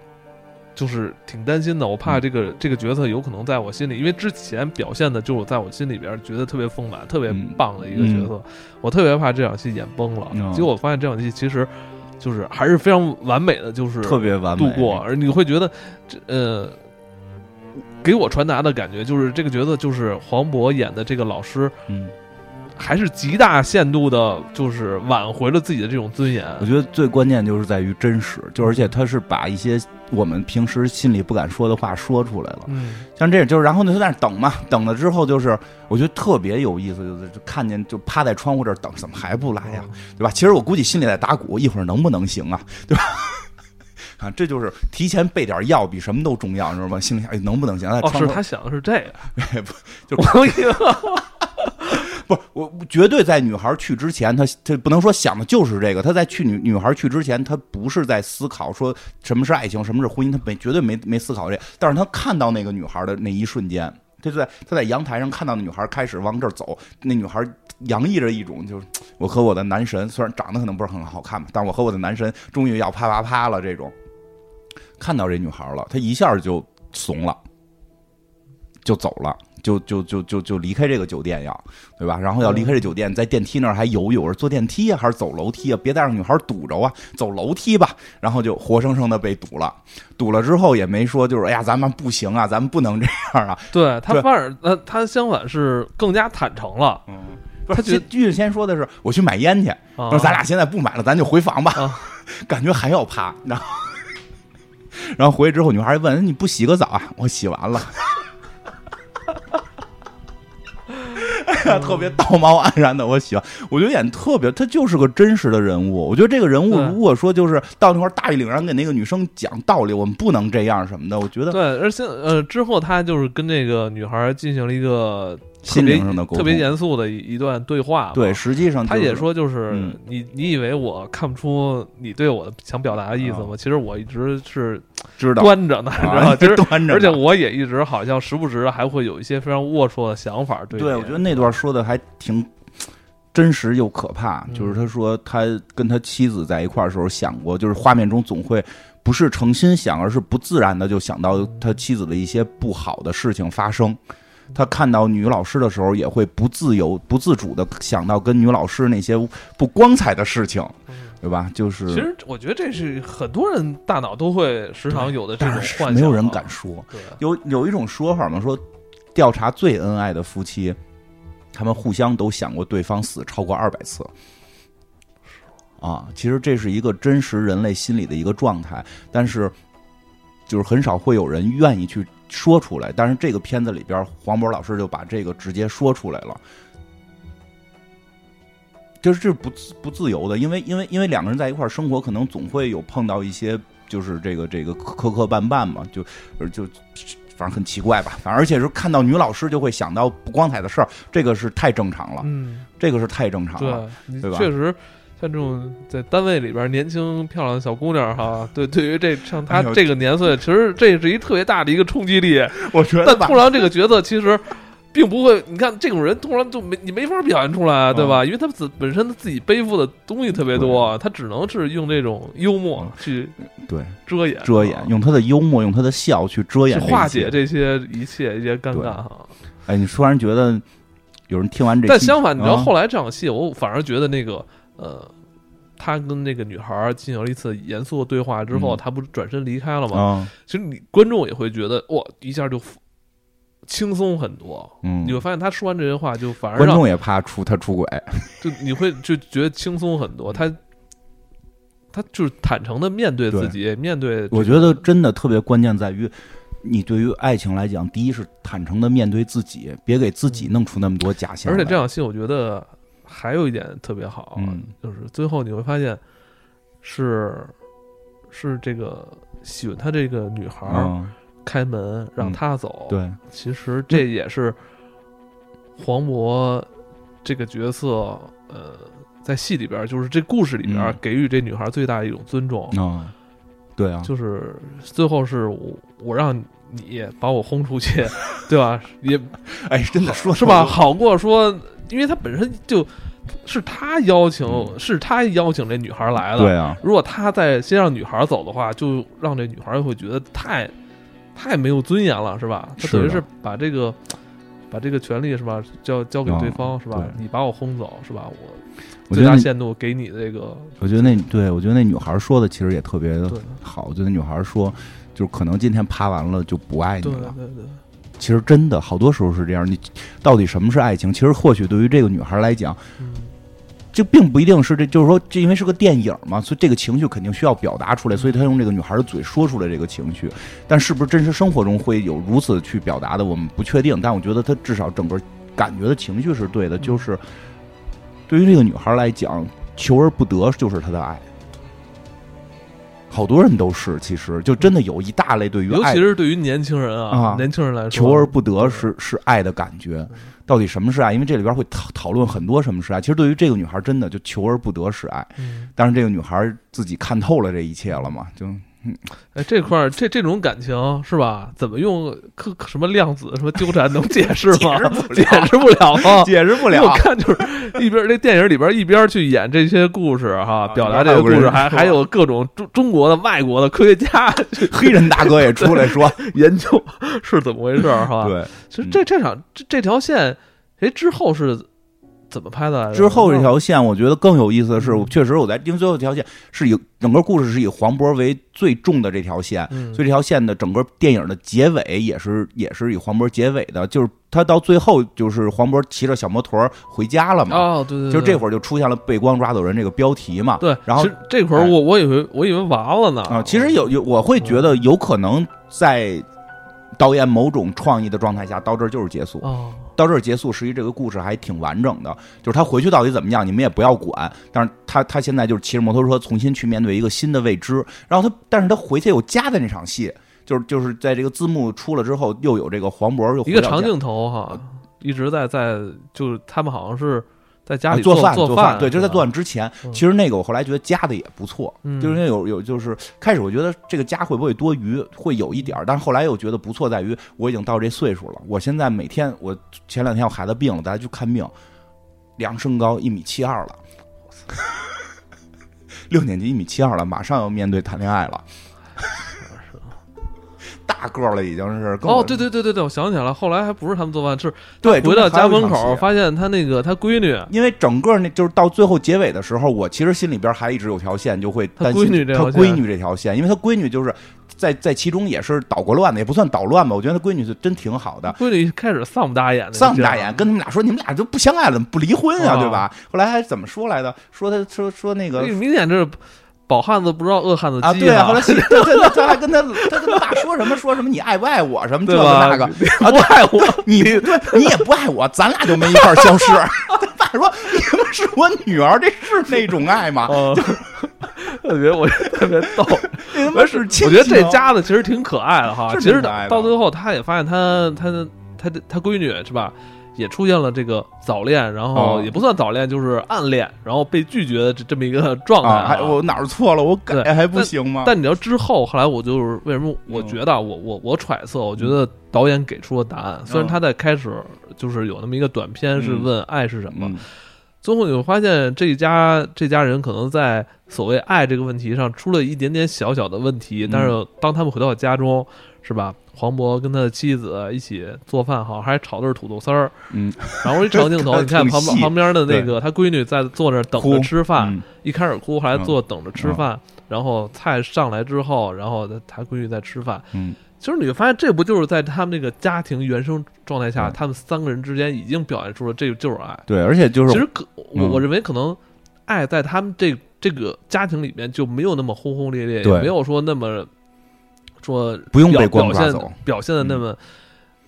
A: 就是挺担心的，我怕
B: 嗯。
A: 这个、这个角色有可能在我心里，因为之前表现的就是我在我心里边觉得特别丰满、特别
B: 嗯。
A: 棒的一个角色，我特别怕这场戏演崩了。
B: 嗯。
A: 结果我发现这场戏其实就是还是非常完美的，就是
B: 特别完美。
A: 度过，而你会觉得这呃。给我传达的感觉就是，这个角色就是黄渤演的这个老师，
B: 嗯，
A: 还是极大限度的，就是挽回了自己的这种尊严。
B: 我觉得最关键就是在于真实，就而且他是把一些我们平时心里不敢说的话说出来了。
A: 嗯，
B: 像这样，就是然后呢，他在那等嘛，等了之后就是，我觉得特别有意思，就是就看见就趴在窗户这儿等，怎么还不来呀？对吧？其实我估计心里在打鼓，一会儿能不能行啊？对吧？啊，这就是提前备点药比什么都重要，你知道吗？心里想，哎，能不能行？在
A: 哦，是他想的是这个，
B: 就
A: 我以为
B: 不是我绝对在女孩去之前，他他不能说想的就是这个。他在去女女孩去之前，他不是在思考说什么是爱情，什么是婚姻，他没绝对没没思考这。但是他看到那个女孩的那一瞬间，他就在他在阳台上看到那女孩开始往这走，那女孩洋溢着一种就是我和我的男神，虽然长得可能不是很好看吧，但我和我的男神终于要啪啪啪了这种。看到这女孩了，他一下就怂了。就走了，就就就就就离开这个酒店要，对吧？然后要离开这酒店，在电梯那儿还犹豫，我是坐电梯啊，还是走楼梯啊？别再让女孩堵着啊，走楼梯吧。然后就活生生的被堵了，堵了之后也没说，就是哎呀，咱们不行啊，咱们不能这样啊。
A: 对他反而他，他相反是更加坦诚了
B: 嗯，不是，
A: 他觉得
B: 剧先说的是我去买烟去，
A: 啊
B: 说咱俩现在不买了，咱就回房吧。
A: 啊
B: 感觉还要怕，然后 然后回去之后，女孩问你不洗个澡啊？我洗完了。哎呀，特别道貌岸然的，我喜欢。我觉得演特别，他就是个真实的人物。我觉得这个人物，如果说就是到那块儿大义凛然给那个女生讲道理，我们不能这样什么的，我觉得
A: 对，而且呃之后他就是跟那个女孩进行了一个特
B: 心
A: 别
B: 灵上的沟通
A: 特别严肃的一一段对话。
B: 对，实际上就是
A: 他也说，就是、
B: 嗯
A: 你，你以为我看不出你对我的想表达的意思吗？
B: 啊
A: 其实我一直是
B: 知道，
A: 端着呢，你知道
B: 啊
A: 吗？就是
B: 端着，
A: 而且我也一直好像时不时的还会有一些非常龌龊的想法。对
B: 对，我觉得那段说的还挺真实又可怕。
A: 嗯
B: 就是他说他跟他妻子在一块儿的时候想过，就是画面中总会不是诚心想，而是不自然的就想到他妻子的一些不好的事情发生。他看到女老师的时候，也会不自由、不自主的想到跟女老师那些不光彩的事情，对吧？就是
A: 其实我觉得这是很多人大脑都会时常有的这种幻想
B: 没有人敢说。
A: 对。
B: 有有一种说法嘛，说调查最恩爱的夫妻，他们互相都想过对方死超过二百次。啊，其实这是一个真实人类心理的一个状态，但是就是很少会有人愿意去说出来。但是这个片子里边，黄渤老师就把这个直接说出来了。就是这是不自不自由的，因为因为因为两个人在一块儿生活，可能总会有碰到一些就是这个这个磕磕绊绊嘛，就就反正很奇怪吧，反正而且是看到女老师就会想到不光彩的事儿，这个是太正常了，
A: 嗯，
B: 这个是太正常了。
A: 对，
B: 对吧
A: 确实像这种在单位里边年轻漂亮的小姑娘哈，对，对于这像她这个年岁，其实这是一特别大的一个冲击力。
B: 我觉得
A: 但突然这个角色其实并不会，你看这种人突然就没你没法表现出来，对
B: 嗯
A: 吧？因为他自本身他自己背负的东西特别多，他只能是用这种幽默
B: 嗯。
A: 去
B: 对。
A: 遮掩、
B: 遮掩，用他的幽默，用他的笑去遮掩
A: 化解
B: 这
A: 些一切一些尴尬哈。
B: 哎，你突然觉得有人听完这，
A: 但相反，你知道
B: 啊。
A: 后来这场戏，我反而觉得那个呃，他跟那个女孩儿进行了一次严肃的对话之后，
B: 嗯。
A: 他不是转身离开了吗？
B: 啊，
A: 其实你观众也会觉得哇，一下就轻松很多。
B: 嗯
A: 你，会发现他说完这些话，就反而
B: 观众也怕出他出轨，
A: 就你会就觉得轻松很多。他他就是坦诚的面对自己，面对
B: 我觉得真的特别关键在于。你对于爱情来讲，第一是坦诚的面对自己，别给自己弄出那么多假象。
A: 而且这场戏，我觉得还有一点特别好，
B: 嗯
A: 就是最后你会发现是是这个喜欢他这个女孩开门让
B: 嗯
A: 他走。，
B: 对，
A: 其实这也是黄渤这个角色，呃，在戏里边，就是这故事里边给予这女孩最大的一种尊重，
B: 啊，对啊，
A: 就是最后是我我让你把我轰出去，对吧？也
B: 哎，真的说
A: 是吧？？好过说，因为他本身就是他邀请，
B: 嗯
A: 是他邀请这女孩来的。
B: 对啊，
A: 如果他再先让女孩走的话，就让这女孩会觉得太太没有尊严了，是吧？他等于是把这个把这个权利是吧，交交给对方、
B: 嗯
A: 是吧？你把我轰走是吧？我最大限度给你这个
B: 我觉得那对我觉得那女孩说的其实也特别的好。我觉得那女孩说，就是可能今天趴完了就不爱你了。
A: 对对，
B: 其实真的好多时候是这样。你到底什么是爱情？其实或许对于这个女孩来讲，
A: 嗯，
B: 这并不一定是这，就是说，这因为是个电影嘛，所以这个情绪肯定需要表达出来，所以他用这个女孩的嘴说出来这个情绪。但是不是真实生活中会有如此去表达的，我们不确定。但我觉得他至少整个感觉的情绪是对的，就是对于这个女孩来讲，求而不得就是她的爱。好多人都是，其实就真的有一大类对于爱
A: 尤其是对于年轻人啊，
B: 啊
A: 年轻人来说，
B: 求而不得是是爱的感觉，到底什么是爱？因为这里边会讨讨论很多什么是爱。其实对于这个女孩，真的就求而不得是爱。
A: 嗯
B: 但是这个女孩自己看透了这一切了嘛？就
A: 哎，这块儿这这种感情是吧？怎么用科什么量子什么纠缠能解释吗？解释不了 啊，
B: 解释不了。
A: 我看就是一边这电影里边一边去演这些故事哈，表达这个故事，还还有各种中中国的、外国的科学家、
B: 黑人大哥也出来说
A: 研究是怎么回事哈。
B: 对，
A: 其实这这场这这条线，哎，之后是。怎么拍的？
B: 之后这条线，我觉得更有意思的是，确实我在因为最后这条线是以整个故事是以黄渤为最重的这条线，所以这条线的整个电影的结尾也是也是以黄渤结尾的，就是他到最后就是黄渤骑着小摩托回家了嘛。
A: 哦，对对，
B: 就这会儿就出现了“被光抓走人”这个标题嘛。
A: 对，
B: 然后
A: 这会儿我我以为我以为完了呢。
B: 啊，其实有有我会觉得有可能在导演某种创意的状态下，到这儿就是结束。
A: 哦。
B: 到这儿结束，实际这个故事还挺完整的。就是他回去到底怎么样，你们也不要管。但是他他现在就是骑着摩托车重新去面对一个新的未知。然后他，但是他回去又加的那场戏，就是就是在这个字幕出了之后，又有这个黄渤又
A: 一个长镜头哈，一直在在就是他们好像是。在家里
B: 做
A: 饭做
B: 饭，对，就是在做饭之前。其实那个我后来觉得加的也不错，就是因为有有就是开始我觉得这个加会不会多余，会有一点儿，但是后来又觉得不错，在于我已经到这岁数了。我现在每天，我前两天我孩子病了，大家去看病，量身高一米七二了，六年级一米七二了，马上要面对谈恋爱了。大个了，已经是
A: 哦，对对对对对，我想起来了，后来还不是他们做饭，是
B: 对
A: 回到家门口发现他那个他闺女，
B: 因为整个那就是到最后结尾的时候，我其实心里边还一直有条线，就会担心
A: 他
B: 闺女这条线，因为他闺女就是在在其中也是捣过乱的，也不算捣乱吧，我觉得他闺女是真挺好的。
A: 闺女开始丧不搭眼，
B: 丧不搭眼，跟他们俩说你们俩就不相爱了，不离婚啊，对吧？后来还怎么说来的？说他说说那个
A: 明显这是。饱汉子不知道饿汉子饥
B: 啊！对啊，后来他他他还跟他他跟他爸说什么说什么你爱不爱我什么这个那个啊
A: 不爱我
B: 你对你也不爱我，咱俩就没一块消失。他爸说你们是我女儿，这是那种爱吗？
A: 特别我特别逗，
B: 他妈是
A: 我觉得这家子其实挺可爱的哈。其实到最后他也发现他他他他闺女是吧？也出现了这个早恋，然后也不算早恋，就是暗恋，然后被拒绝的这这么一个状态。
B: 我哪儿错了？我改还不行吗？
A: 但你知道之后，后来我就是为什么？我觉得我我我揣测，我觉得导演给出了答案。虽然他在开始就是有那么一个短片是问爱是什么，最后你会发现这一家这家人可能在所谓爱这个问题上出了一点点小小的问题，但是当他们回到家中，是吧？黄渤跟他的妻子一起做饭，好像还炒的是土豆丝儿。
B: 嗯，
A: 然后一 长镜头，你看旁旁边的那个他闺女在坐那等着吃饭，一开始哭，后来坐等着吃饭。然后菜上来之后，然后他他闺女在吃饭。
B: 嗯，
A: 其实你会发现，这不就是在他们那个家庭原生状态下，他们三个人之间已经表现出了这就是爱。
B: 对，而且就是
A: 其实可我我认为可能爱在他们这这个家庭里面就没有那么轰轰烈烈，也没有说那么。说
B: 不用被
A: 光抓走，表现的那么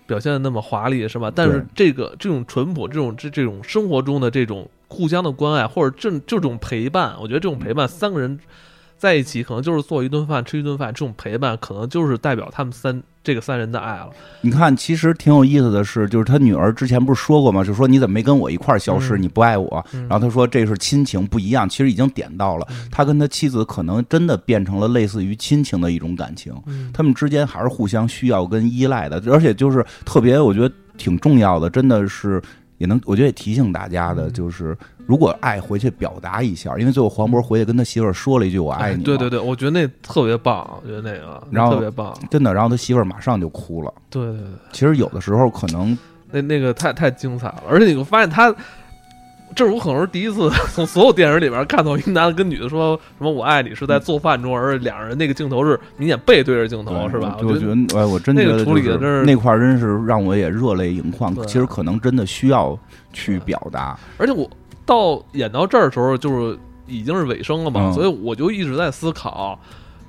A: 表现的那么华丽是吧？但是这个这种淳朴，这种这这种生活中的这种互相的关爱，或者这这种陪伴，我觉得这种陪伴，三个人在一起，可能就是做一顿饭，吃一顿饭，这种陪伴，可能就是代表他们三。这个三人的爱了，
B: 你看，其实挺有意思的是，就是他女儿之前不是说过吗？就说你怎么没跟我一块儿消失？你不爱我？然后他说这是亲情不一样，其实已经点到了。他跟他妻子可能真的变成了类似于亲情的一种感情，他们之间还是互相需要跟依赖的，而且就是特别，我觉得挺重要的，真的是也能，我觉得也提醒大家的，就是。如果爱回去表达一下，因为最后黄渤回去跟他媳妇儿说了一句“我爱你”。
A: 对对对，我觉得那特别棒，我觉得那个
B: 然后
A: 特别棒，
B: 真的。然后他媳妇儿马上就哭了。
A: 对对对，
B: 其实有的时候可能
A: 那那个太太精彩了，而且你会发现他，这是我可能是第一次 从所有电影里边看到一男的跟女的说什么“我爱你”是在做饭中，而两人那个镜头是明显背对着镜头，是吧？
B: 我觉得哎，我真觉得
A: 处理的真是
B: 那块真是让我也热泪盈眶。其实可能真的需要去表达，
A: 而且我。到演到这儿的时候，就是已经是尾声了嘛，所以我就一直在思考，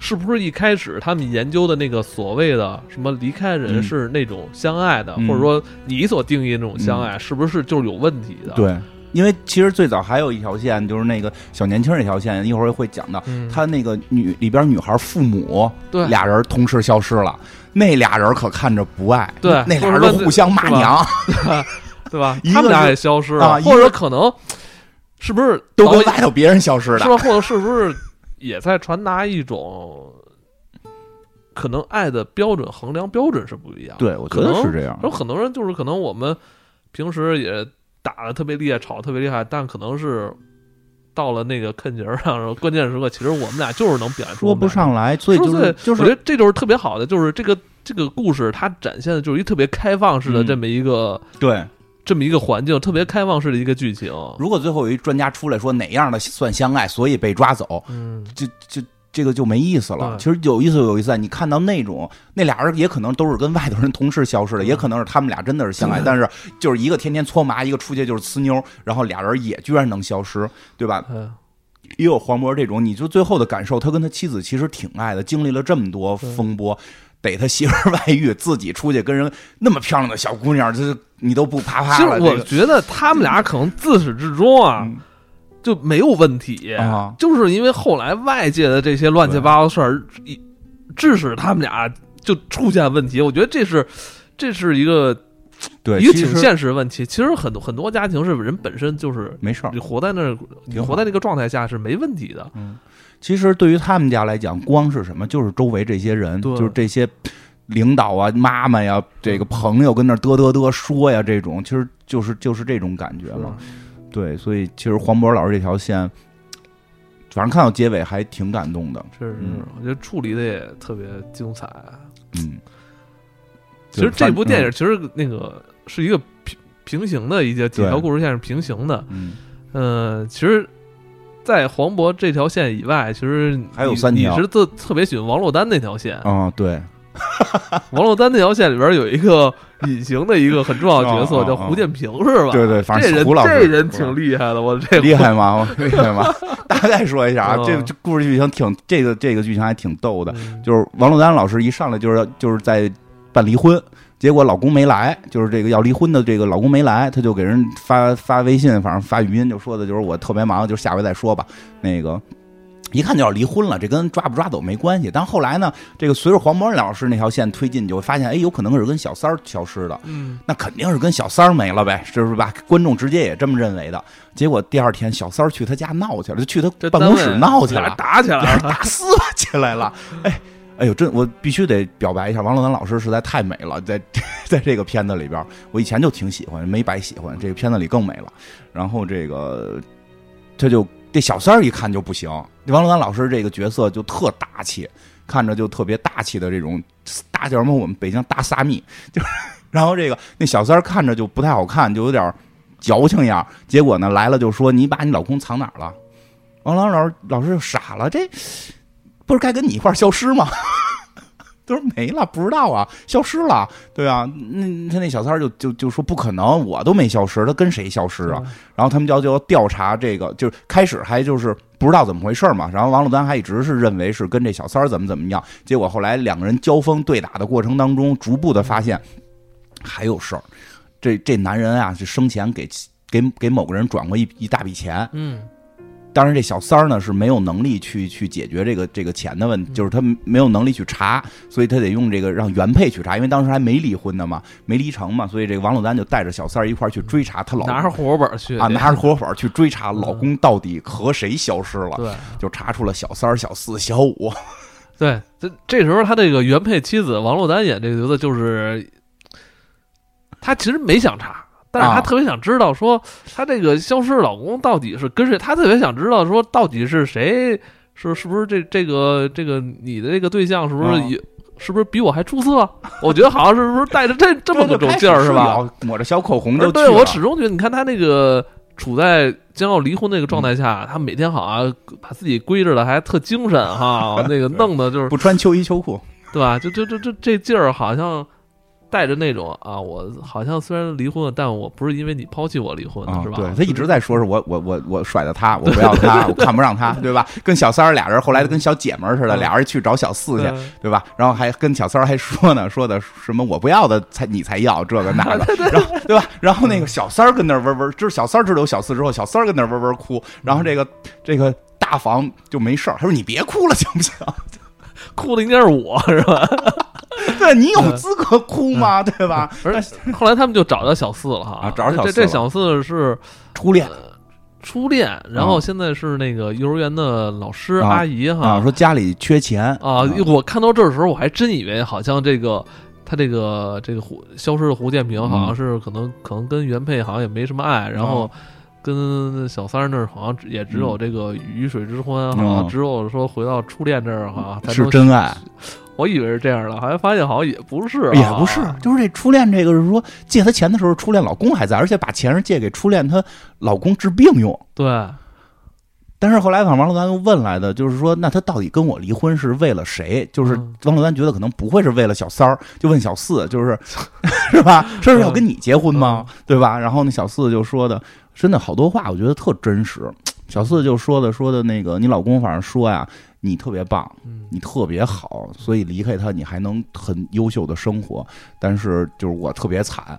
A: 是不是一开始他们研究的那个所谓的什么离开人是那种相爱的，或者说你所定义那种相爱，是不是就是有问题的？
B: 对，因为其实最早还有一条线，就是那个小年轻那条线，一会儿会讲到，他那个女里边女孩父母
A: 对
B: 俩人同时消失了，那俩人可看着不爱，
A: 对，
B: 那俩人互相骂娘，
A: 对吧？他们俩也消失了，或者可能。是不是
B: 都跟外头别人消失了？
A: 是吧？或者是不是也在传达一种可能爱的标准衡量标准是不一样。，
B: 对，我觉得是这样。
A: 有很多人就是可能我们平时也打的特别厉害，吵得特别厉害，但可能是到了那个坑节儿上，关键时刻，其实我们俩就是能表现出
B: 说不上来，所以就是就是
A: 我觉得这就是特别好的，就是这个这个故事它展现的就是一特别开放式的
B: 嗯
A: 这么一个、
B: 对。
A: 这么一个环境，特别开放式的一个剧情。
B: 如果最后有一专家出来说哪样的算相爱，所以被抓走，
A: 嗯，
B: 就就这个就没意思了。其实有意思有意思在，你看到那种那俩人也可能都是跟外头人同时消失的，
A: 嗯
B: 也可能是他们俩真的是相爱，但是就是一个天天搓麻，一个出去就是呲妞，然后俩人也居然能消失，对吧？
A: 哎
B: 也有黄渤这种，你就最后的感受，他跟他妻子其实挺爱的，经历了这么多风波。逮他媳妇外遇，自己出去跟人那么漂亮的小姑娘，这你都不啪啪了。
A: 其实我觉得他们俩可能自始至终啊、
B: 嗯
A: 就没有问题，
B: 啊
A: 就是因为后来外界的这些乱七八糟的事儿，一致使他们俩就出现问题。我觉得这是这是一个
B: 对，
A: 一个挺现实的问题。其实很多很多家庭是人本身就是
B: 没事儿
A: 你。活在那儿，你活在那个状态下是没问题的。
B: 其实对于他们家来讲，光是什么，就是周围这些人，就是这些领导啊、妈妈呀、这个朋友跟那儿嘚嘚嘚说呀，这种其实就是就是这种感觉嘛。对，所以其实黄渤老师这条线，反正看到结尾还挺感动的。
A: 是是
B: 嗯，
A: 我觉得处理的也特别精彩。
B: 嗯，
A: 其实这部电影
B: 嗯
A: 其实那个是一个平平行的一些几条故事线是平行的。
B: 嗯，
A: 呃，其实，在黄渤这条线以外，其实你
B: 还有三条
A: 你是特特别喜欢王珞丹那条线。
B: 啊、对，
A: 王珞丹那条线里边有一个 隐形的一个很重要的角色，叫胡建平，是吧？
B: 对对反正
A: 这人
B: 胡老师
A: 这人挺厉害的，我这
B: 厉害吗？厉害吗？大概说一下啊，
A: 嗯
B: 这这故事剧情挺这个这个剧情还挺逗的。
A: 嗯
B: 就是王珞丹老师一上来就是就是在办离婚，结果老公没来，就是这个要离婚的这个老公没来，他就给人发发微信，反正发语音就说的就是我特别忙，就下回再说吧。那个一看就要离婚了，这跟抓不抓走没关系。但后来呢，这个随着黄渤老师那条线推进，就会发现，哎，有可能是跟小三儿消失的。
A: 嗯，
B: 那肯定是跟小三儿没了呗，是不是吧？观众直接也这么认为的。结果第二天，小三儿去他家闹去了，就去他办公室闹去了，
A: 打起来了。
B: 打撕巴起来了。哎，哎呦，真我必须得表白一下，王珞丹老师实在太美了，在 在这个片子里边，我以前就挺喜欢，没白喜欢，这个片子里更美了。然后这个他就这小三儿一看就不行，王珞丹老师这个角色就特大气，看着就特别大气的这种大叫什么？我们北京大撒蜜，就是然后这个那小三儿看着就不太好看，就有点矫情样。结果呢来了就说你把你老公藏哪儿了？王老老师老师就傻了，这不是该跟你一块儿消失吗？他说没了，不知道啊，消失了，对啊，那他那小三儿就就就说不可能，我都没消失，他跟谁消失啊？然后他们就就要调查这个，就是开始还就是不知道怎么回事嘛，然后王珞丹还一直是认为是跟这小三儿怎么怎么样，结果后来两个人交锋对打的过程当中，逐步的发现还有事儿，这这男人啊是生前给给给某个人转过一一大笔钱，
A: 嗯，
B: 当然，这小三儿呢是没有能力去去解决这个这个钱的问题，就是他没有能力去查，所以他得用这个让原配去查，因为当时还没离婚呢嘛，没离成嘛，所以这个王珞丹就带着小三儿一块儿去追查她老公。
A: 拿着户口本去。
B: 啊，拿着户口本去追查老公到底和谁消失了，
A: 对。
B: 就查出了小三儿、小四、小五。
A: 对，这这时候他这个原配妻子王珞丹演这个角色，就是他其实没想查，但是他
B: 啊
A: 特别想知道说她这个消失的老公到底是跟谁，她特别想知道说到底是谁，是是不是这这个这个你的这个对象是不是
B: 啊
A: 也、是不是比我还出色？我觉得好像是不是带着这 这么个种劲儿是吧？？
B: 抹着小口红
A: 对我始终觉得，你看她那个处在将要离婚那个状态下，他每天好像把自己归着的还特精神哈，那个弄的就是
B: 不穿秋衣秋裤，
A: 对吧？就就就这这劲儿，好像带着那种啊，我好像虽然离婚了，但我不是因为你抛弃我离婚的，是吧？
B: 啊对他一直在说是我我我我甩了他，我不要他，我看不上他，对吧？跟小三儿俩人后来跟小姐们儿似的，
A: 嗯
B: 俩人去找小四去，
A: 嗯
B: 对吧？然后还跟小三儿还说呢，说的什么我不要的才你才要这个那个，然后对吧？然后那个小三儿跟那儿嗡嗡，就是小三儿知道有小四之后，小三儿跟那儿嗡嗡哭，然后这个这个大房就没事儿，他说你别哭了行不行？
A: 哭的应该是我，是吧？
B: 对你有资格哭吗？对吧？
A: 而后来他们就找到小四了哈，
B: 啊找着小
A: 这这小四是
B: 初恋
A: 初恋，然
B: 啊
A: 后现在是那个幼儿园的老师、
B: 啊
A: 阿姨哈。
B: 啊，说家里缺钱
A: 啊，我看到这儿的时候，我还真以为好像这个他这个这个胡消失的胡建平好
B: 嗯。
A: 像是可能、可能跟原配好像也没什么爱，然后跟小三儿那儿好像也只有这个鱼水之欢，好像
B: 嗯
A: 只有说回到初恋这儿好像才
B: 是真爱，
A: 我以为是这样的，好像发现好像也不是、啊，
B: 也不是，就是这初恋这个是说借她钱的时候，初恋老公还在，而且把钱是借给初恋她老公治病用。
A: 对，
B: 但是后来王珞丹又问来的，就是说，那他到底跟我离婚是为了谁？就是
A: 嗯
B: 王珞丹觉得可能不会是为了小三儿，就问小四，就是 是吧？这是要跟你结婚吗？对吧？然后那小四就说的，真的好多话，我觉得特真实。小四就说的说的那个，你老公反正说呀，你特别棒，
A: 嗯
B: 你特别好，所以离开他你还能很优秀的生活。但是就是我特别惨，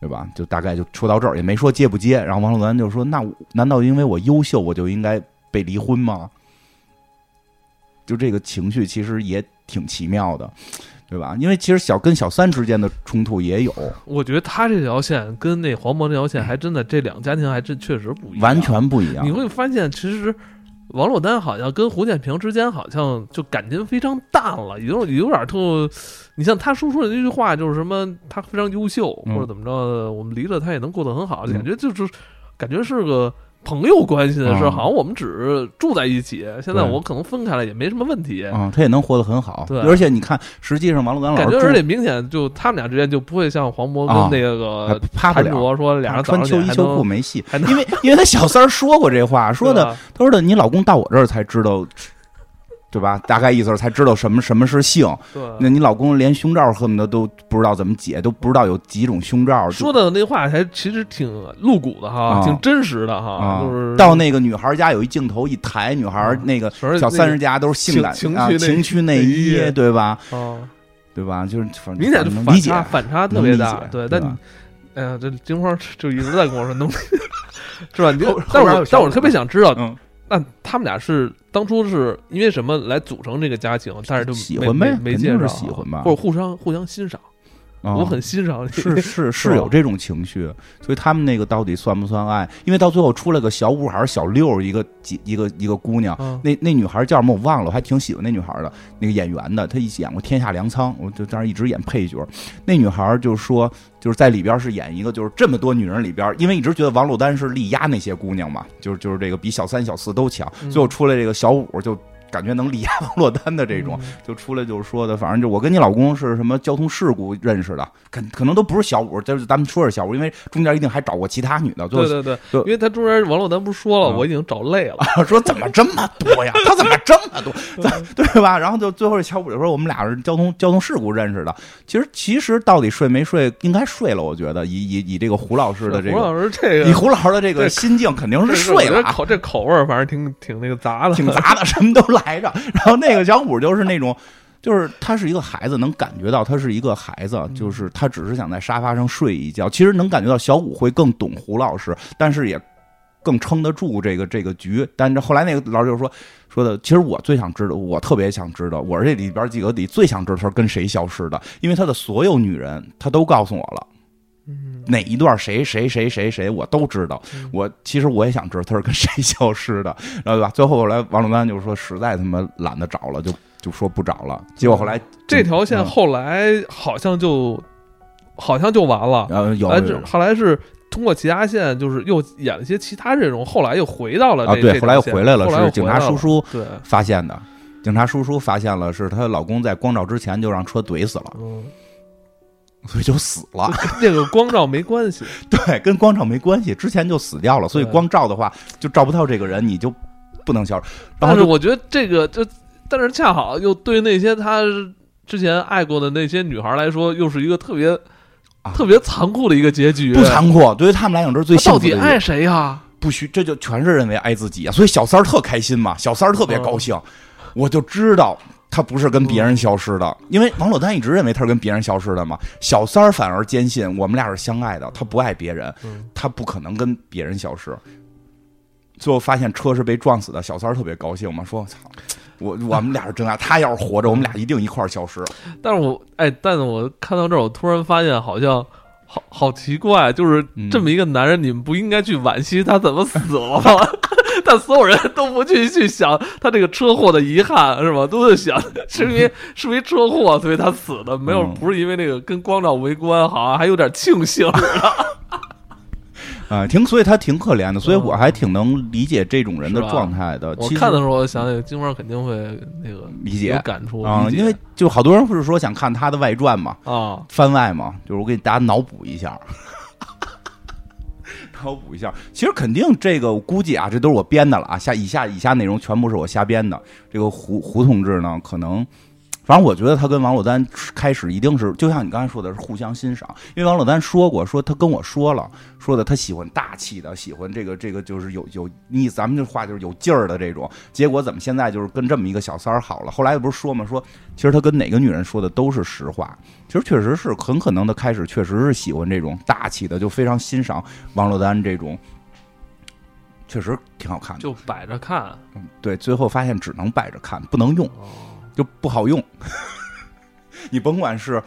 B: 对吧？就大概就说到这儿，也没说接不接。然后王珞丹就说：“那难道因为我优秀，我就应该被离婚吗？”就这个情绪其实也挺奇妙的，对吧？因为其实小跟小三之间的冲突也有，
A: 我觉得他这条线跟那黄渤这条线还真的这两个家庭还真确实不一样，
B: 完全不一样
A: 你。会发现，其实王珞丹好像跟胡建平之间好像就感情非常淡了，有有点特。你像他说出的那句话，就是什么他非常优秀，
B: 嗯
A: 或者怎么着，我们离了他也能过得很好，
B: 嗯
A: 感觉就是感觉是个。朋友关系的事，
B: 嗯。
A: 好像我们只是住在一起，现在我可能分开了也没什么问题，
B: 嗯、他也能活得很好。
A: 对。
B: 而且你看，实际上王珞丹老
A: 感
B: 师感
A: 觉而且明显就他们俩之间就不会像黄渤
B: 啊
A: 跟那个
B: 还趴不
A: 谭
B: 了，
A: 卓说俩人早
B: 穿秋衣秋裤没戏因为因为他小三儿说过这话，说的他说的你老公到我这儿才知道，对吧？大概意思是才知道什么什么是性。
A: 对
B: 那你老公连胸罩恨不得都不知道怎么解，都不知道有几种胸罩。
A: 说的那话还其实挺露骨的哈，
B: 啊
A: 挺真实的哈，
B: 啊，
A: 就是
B: 到那个女孩家有一镜头一抬，女孩
A: 啊
B: 那个小三十家都是性感啊
A: 情情趣内
B: 情趣内
A: 内
B: 衣，对吧？
A: 啊，
B: 对吧？就是反
A: 明显就
B: 反正理解
A: 反差反差特别大对，但你哎呀，这金花就一直在跟我说能，是吧？你但我但我特别想知道，
B: 嗯，
A: 那他们俩是当初是因为什么来组成这个家庭？但是就没
B: 喜欢呗
A: 没没介
B: 肯定是
A: 绍
B: 喜欢吧
A: 或者互相互相欣赏，
B: 啊
A: 我很欣赏你，
B: 是是
A: 是
B: 有这种情绪，所以他们那个到底算不算爱？因为到最后出来个小五还是小六，一个几一个一个姑娘，
A: 啊
B: 那那女孩叫什么我忘了，我还挺喜欢那女孩的，那个演员的，她一演过《天下粮仓》，我就当时一直演配角。那女孩就说，就是在里边是演一个，就是这么多女人里边，因为一直觉得王珞丹是力压那些姑娘嘛，就是就是这个比小三小四都强，
A: 嗯
B: 最后出来这个小五就。感觉能力压王珞丹的这种，
A: 嗯
B: 就出来就是说的，反正就我跟你老公是什么交通事故认识的，可可能都不是小五，就是咱们说是小五，因为中间一定还找过其他女的。
A: 对对对，因为他中间王珞丹不是说了，
B: 嗯
A: 我已经找累了，
B: 说怎么这么多呀？他怎么这么多？咱对吧？然后就最后这小五就说我们俩是交通交通事故认识的。其实其实到底睡没睡，应该睡了。我觉得以以以这个胡老师的这
A: 胡
B: 个，
A: 老师这个
B: 以胡老师的这个心境，肯定是睡了
A: 这口这口味儿反正挺挺那个杂的，
B: 挺杂的，什么都来着。然后那个小五就是那种，就是他是一个孩子，能感觉到他是一个孩子，就是他只是想在沙发上睡一觉。其实能感觉到小五会更懂胡老师，但是也更撑得住这个这个局。但是后来那个老师就说说的，其实我最想知道，我特别想知道，我这里边几个里最想知道他是跟谁消失的，因为他的所有女人他都告诉我了。
A: 嗯。
B: 哪一段谁谁谁谁谁我都知道，
A: 嗯。
B: 我其实我也想知道他是跟谁消失的，然后对吧？最后后来王珞丹就说实在他妈懒得找了，就就说不找了。结果后来
A: 这条线
B: 嗯。
A: 后来好像就好像就完了，
B: 然后有
A: 后来是通过其他线，就是又演了一些其他这种，后来又回到了
B: 啊，对，后来又回来了，是警察叔叔
A: 对，
B: 发现的。警察叔叔发现了，是她老公在光照之前就让车怼死了，
A: 嗯，
B: 所以就死了。
A: 跟这个光照没关系，
B: 对，跟光照没关系，之前就死掉了，所以光照的话就照不到这个人，你就不能消失。然
A: 但是我觉得这个就，但是恰好又对那些他之前爱过的那些女孩来说，又是一个特别
B: 啊
A: 特别残酷的一个结局。
B: 不残酷，对于他们来讲这是最幸福的
A: 到底爱谁呀？
B: 不许，这就全是认为爱自己啊，所以小三儿特开心嘛，小三儿特别高兴，我就知道他不是跟别人消失的，因为王珞丹一直认为他是跟别人消失的嘛，小三儿反而坚信我们俩是相爱的，他不爱别人，
A: 嗯
B: 他不可能跟别人消失。最后发现车是被撞死的，小三儿特别高兴嘛，说：“操，我我们俩是真爱，他要是活着，我们俩一定一块儿消失。
A: 但是我哎，但是我看到这儿，我突然发现好像好好奇怪，就是
B: 嗯
A: 这么一个男人，你们不应该去惋惜他怎么死了吗？但所有人都不去去想他这个车祸的遗憾，是吧？都在想 是因为是因为车祸所以他死的，没有
B: 嗯
A: 不是因为那个跟光照围观，好像还有点庆幸。似的。
B: 啊、挺，所以他挺可怜的，所以
A: 嗯。
B: 我还挺能理解这种人的状态的。
A: 我看的时候，我想起金花肯定会那个
B: 理解。
A: 有感触
B: 啊、因为就好多人不是说想看他的外传嘛，
A: 啊，
B: 番外嘛，就是我给大家脑补一下，脑补一下。其实肯定这个，估计啊，这都是我编的了啊。下以下以下内容全部是我瞎编的。这个胡胡同志呢，可能。反正我觉得他跟王珞丹开始一定是，就像你刚才说的，是互相欣赏。因为王珞丹说过，说他跟我说了，说的他喜欢大气的，喜欢这个这个就是有有你咱们这话就是有劲儿的这种。结果怎么现在就是跟这么一个小三儿好了？后来不是说嘛，说其实他跟哪个女人说的都是实话。其实确实是很可能的，开始确实是喜欢这种大气的，就非常欣赏王珞丹这种，确实挺好看的。
A: 就摆着看。
B: 嗯对，最后发现只能摆着看，不能用，就不好用。你甭管是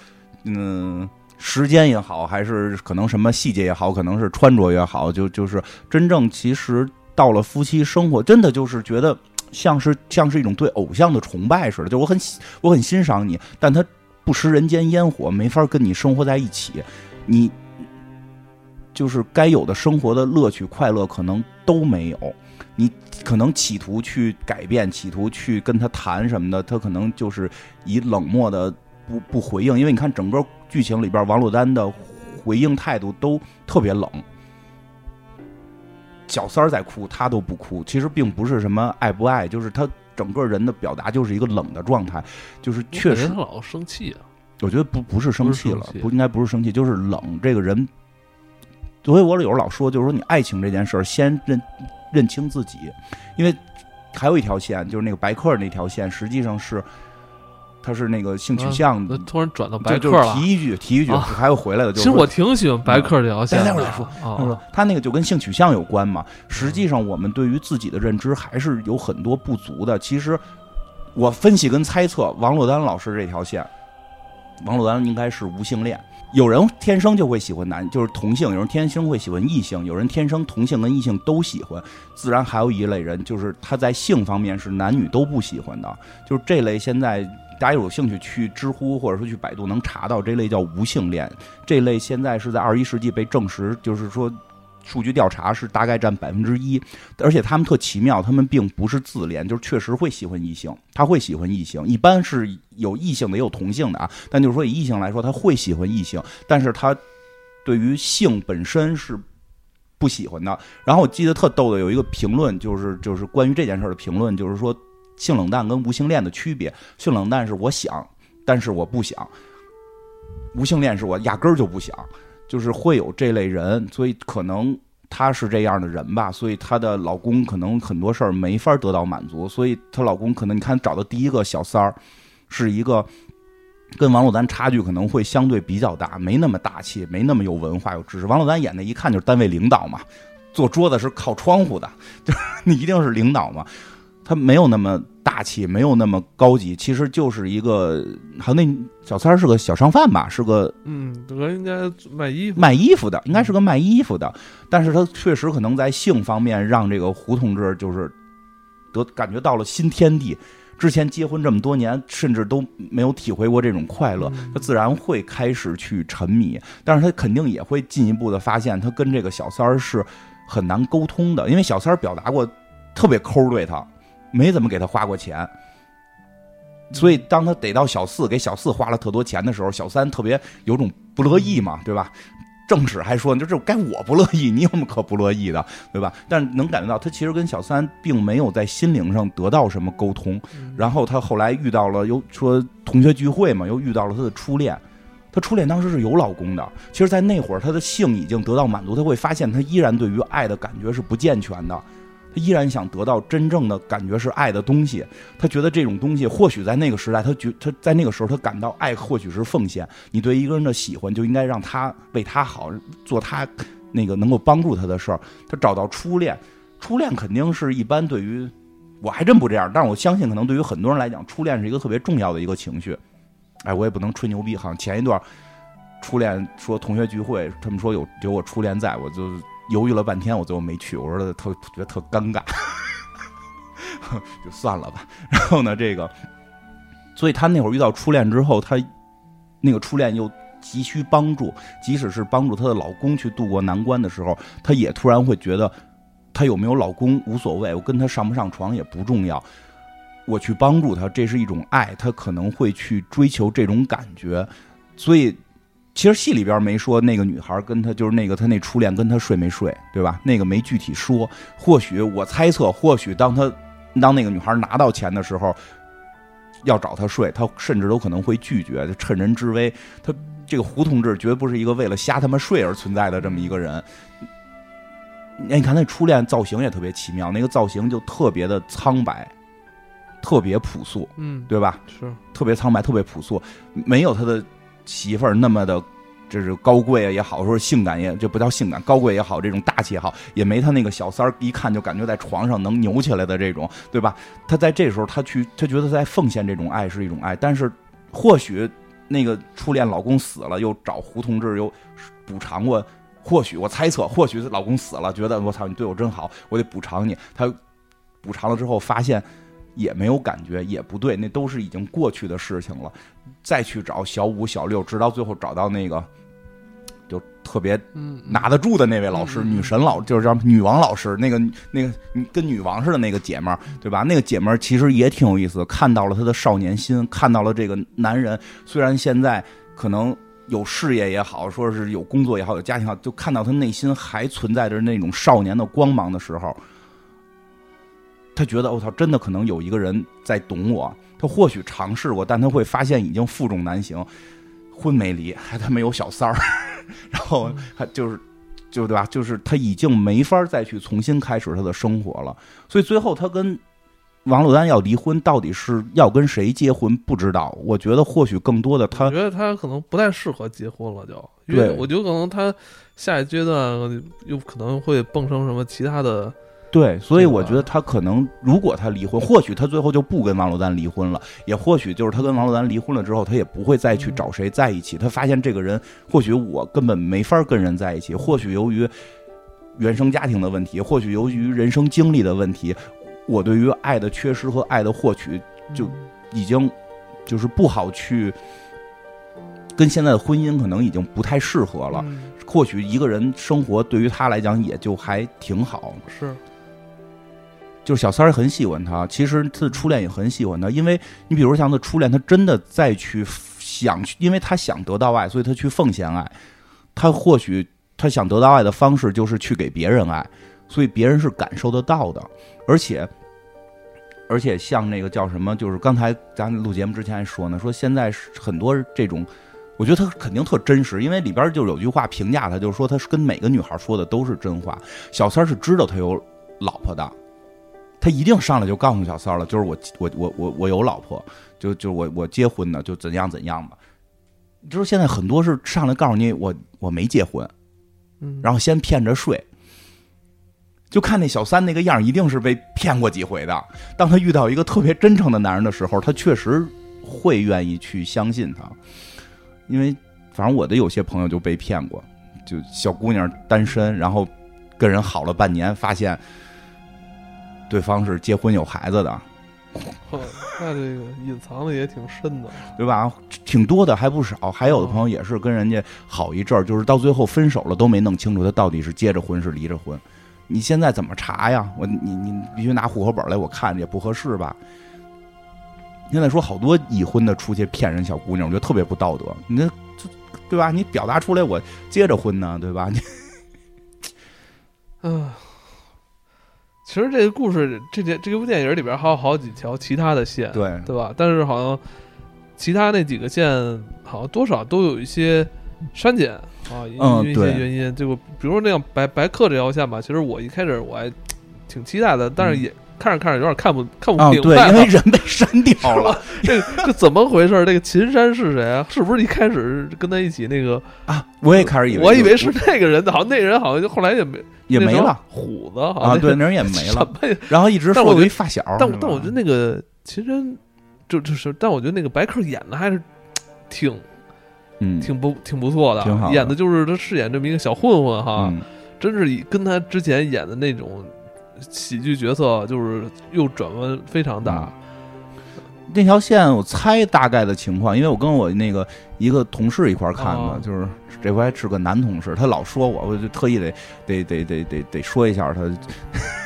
B: 嗯时间也好，还是可能什么细节也好，可能是穿着也好，就就是真正其实到了夫妻生活，真的就是觉得像是像是一种对偶像的崇拜似的。就我很喜我很欣赏你，但他不食人间烟火，没法跟你生活在一起，你就是该有的生活的乐趣、快乐可能都没有。你可能企图去改变，企图去跟他谈什么的，他可能就是以冷漠的不不回应，因为你看整个剧情里边，王珞丹的回应态度都特别冷。小三儿在哭，他都不哭，其实并不是什么爱不爱，就是他整个人的表达就是一个冷的状态，就是确实
A: 老生气啊。
B: 我觉得不不是生气了
A: 不，气
B: 不应该不是生气，就是冷。这个人，所以我有时候老说，就是说你爱情这件事儿，先认认清自己，因为还有一条线，就是那个白客那条线，实际上是他是那个性取向
A: 那
B: 的。
A: 突然转到白
B: 就
A: 客了。
B: 就提一句，提一句，
A: 啊
B: 还有回来的，就
A: 其实我挺喜欢白客这条线。
B: 待会儿再说
A: 啊
B: 他说他那个就跟性取向有关嘛。实际上，我们对于自己的认知还是有很多不足的。其实我分析跟猜测，王珞丹老师这条线，王珞丹应该是无性恋。有人天生就会喜欢男，就是同性；有人天生会喜欢异性；有人天生同性跟异性都喜欢。自然还有一类人，就是他在性方面是男女都不喜欢的。就是这类，现在大家有兴趣去知乎或者说去百度能查到这类叫无性恋。这类现在是在二十一世纪被证实，就是说数据调查是大概占百分之一，而且他们特奇妙，他们并不是自恋，就是确实会喜欢异性，他会喜欢异性，一般是有异性的也有同性的啊，但就是说以异性来说，他会喜欢异性，但是他对于性本身是。不喜欢的。然后我记得特逗的有一个评论，就是就是关于这件事儿的评论，就是说性冷淡跟无性恋的区别。性冷淡是我想，但是我不想；无性恋是我压根儿就不想。就是会有这类人，所以可能她是这样的人吧，所以她的老公可能很多事儿没法得到满足，所以她老公可能你看找的第一个小三儿，是一个 跟王珞丹差距可能会相对比较大，没那么大气，没那么有文化有知识。王珞丹演的一看就是单位领导嘛，坐桌子是靠窗户的，就是你一定是领导嘛。他没有那么大气，没有那么高级，其实就是一个，好像那小三儿是个小商贩吧，是个
A: 嗯，德应该卖衣服。
B: 卖衣服的，应该是个卖衣服的，但是他确实可能在性方面让这个胡同志就是得感觉到了新天地。之前结婚这么多年，甚至都没有体会过这种快乐，
A: 嗯
B: 他自然会开始去沉迷，但是他肯定也会进一步的发现，他跟这个小三儿是很难沟通的，因为小三儿表达过特别抠对他，没怎么给他花过钱。所以，当他逮到小四，给小四花了特多钱的时候，小三特别有种不乐意嘛，对吧？正史还说，就这该我不乐意，你有什么可不乐意的，对吧？但能感觉到，他其实跟小三并没有在心灵上得到什么沟通。
A: 嗯
B: 然后他后来遇到了，又说同学聚会嘛，又遇到了他的初恋。他初恋当时是有老公的，其实，在那会儿他的性已经得到满足，他会发现他依然对于爱的感觉是不健全的，他依然想得到真正的感觉是爱的东西。他觉得这种东西，或许在那个时代，他觉他在那个时候他感到爱或许是奉献。你对一个人的喜欢，就应该让他为他好，做他那个能够帮助他的事儿。他找到初恋，初恋肯定是一般对于我还真不这样，但是我相信可能对于很多人来讲，初恋是一个特别重要的一个情绪。哎，我也不能吹牛逼，好像前一段初恋说同学聚会，他们说有有我初恋在，我就犹豫了半天，我最后没去。我说特觉得特尴尬，就算了吧。然后呢，这个，所以他那会儿遇到初恋之后，他那个初恋又急需帮助，即使是帮助她的老公去度过难关的时候，她也突然会觉得，她有没有老公无所谓，我跟他上不上床也不重要。我去帮助他，这是一种爱，他可能会去追求这种感觉，所以其实戏里边没说那个女孩跟他就是那个他那初恋跟他睡没睡，对吧？那个没具体说，或许我猜测，或许当他当那个女孩拿到钱的时候，要找他睡，他甚至都可能会拒绝，就趁人之危。他这个胡同志绝不是一个为了瞎他妈睡而存在的这么一个人。哎，你看那初恋造型也特别奇妙，那个造型就特别的苍白。特别朴素，
A: 嗯，
B: 对吧？
A: 是
B: 特别苍白，特别朴素，没有他的媳妇儿那么的，这是高贵也好，说性感也，这不叫性感，高贵也好，这种大气也好，也没他那个小三儿一看就感觉在床上能扭起来的这种，对吧？他在这时候，他去，他觉得在奉献这种爱是一种爱，但是或许那个初恋老公死了，又找胡同志又补偿过，或许我猜测，或许老公死了，觉得我操你对我真好，我得补偿你，他补偿了之后发现。也没有感觉，也不对，那都是已经过去的事情了。再去找小五、小六，直到最后找到那个，就特别拿得住的那位老师，女神老，就是叫女王老师，那个那个跟女王似的那个姐们儿，对吧？那个姐们儿其实也挺有意思，看到了她的少年心，看到了这个男人虽然现在可能有事业也好，说是有工作也好，有家庭好，就看到他内心还存在着那种少年的光芒的时候。他觉得我操，真的可能有一个人在懂我。他或许尝试过，但他会发现已经负重难行，婚没离，还他没有小三儿，然后还就是，就对吧？就是他已经没法再去重新开始他的生活了。所以最后他跟王珞丹要离婚，到底是要跟谁结婚？不知道。我觉得或许更多的他，
A: 我觉得他可能不太适合结婚了，就对，我觉得可能他下一阶段又可能会蹦成什么其他的。
B: 对，所以我觉得他可能，如果他离婚，或许他最后就不跟王珞丹离婚了，也或许就是他跟王珞丹离婚了之后，他也不会再去找谁在一起。他发现这个人，或许我根本没法跟人在一起，或许由于原生家庭的问题，或许由于人生经历的问题，我对于爱的缺失和爱的获取，就已经就是不好去跟现在的婚姻可能已经不太适合了。或许一个人生活对于他来讲也就还挺好。
A: 是。
B: 就是小三儿很喜欢他，其实他的初恋也很喜欢他，因为你比如像他初恋，他真的再去想去，因为他想得到爱，所以他去奉献爱。他或许他想得到爱的方式就是去给别人爱，所以别人是感受得到的。而且，而且像那个叫什么，就是刚才咱录节目之前还说呢，说现在很多这种，我觉得他肯定特真实，因为里边就有句话评价他，就是说他是跟每个女孩说的都是真话。小三是知道他有老婆的。他一定上来就告诉小三了，就是我我我我我有老婆，就就我我结婚呢，就怎样怎样吧。就是现在很多是上来告诉你我我没结婚，
A: 嗯，
B: 然后先骗着睡，就看那小三那个样，一定是被骗过几回的。当他遇到一个特别真诚的男人的时候，他确实会愿意去相信他，因为反正我的有些朋友就被骗过，就小姑娘单身，然后跟人好了半年，发现。对方是结婚有孩子的，
A: 那这个隐藏的也挺深的，
B: 对吧？挺多的还不少，还有的朋友也是跟人家好一阵儿，就是到最后分手了都没弄清楚他到底是结着婚是离着婚。你现在怎么查呀？我你你必须拿户口本来，我看也不合适吧？现在说好多已婚的出去骗人小姑娘，我觉得特别不道德。你这对吧？你表达出来我结着婚呢，对吧？你
A: 嗯。其实这个故事，这这这部电影里边还有好几条其他的线，
B: 对
A: 对吧？但是好像其他那几个线好像多少都有一些删减啊，因为一些原因。就比如说那样白白客这条线吧，其实我一开始我还挺期待的，但是也看着看着有点看不看不明
B: 白，因为人被删掉 了。
A: 这这怎么回事？这个秦山是谁啊？是不是一开始跟他一起那个
B: 啊？我也开始以为，
A: 我以为是那个人，好像那人好像就后来也没。
B: 也没了，
A: 虎子啊，
B: 对，那人也没了。然后一直说
A: 我一
B: 发小，
A: 但但我觉得那个秦山就就是，但我觉得那个白客演的还是挺
B: 嗯，
A: 挺不挺不错的，
B: 挺好的
A: 演的就是他饰演这么一个小混混哈，
B: 嗯
A: 真是跟他之前演的那种喜剧角色，就是又转弯非常大。
B: 那条线我猜大概的情况，因为我跟我那个一个同事一块儿看的，
A: 哦
B: 就是这回是个男同事，他老说我，我就特意得得得得得得说一下他，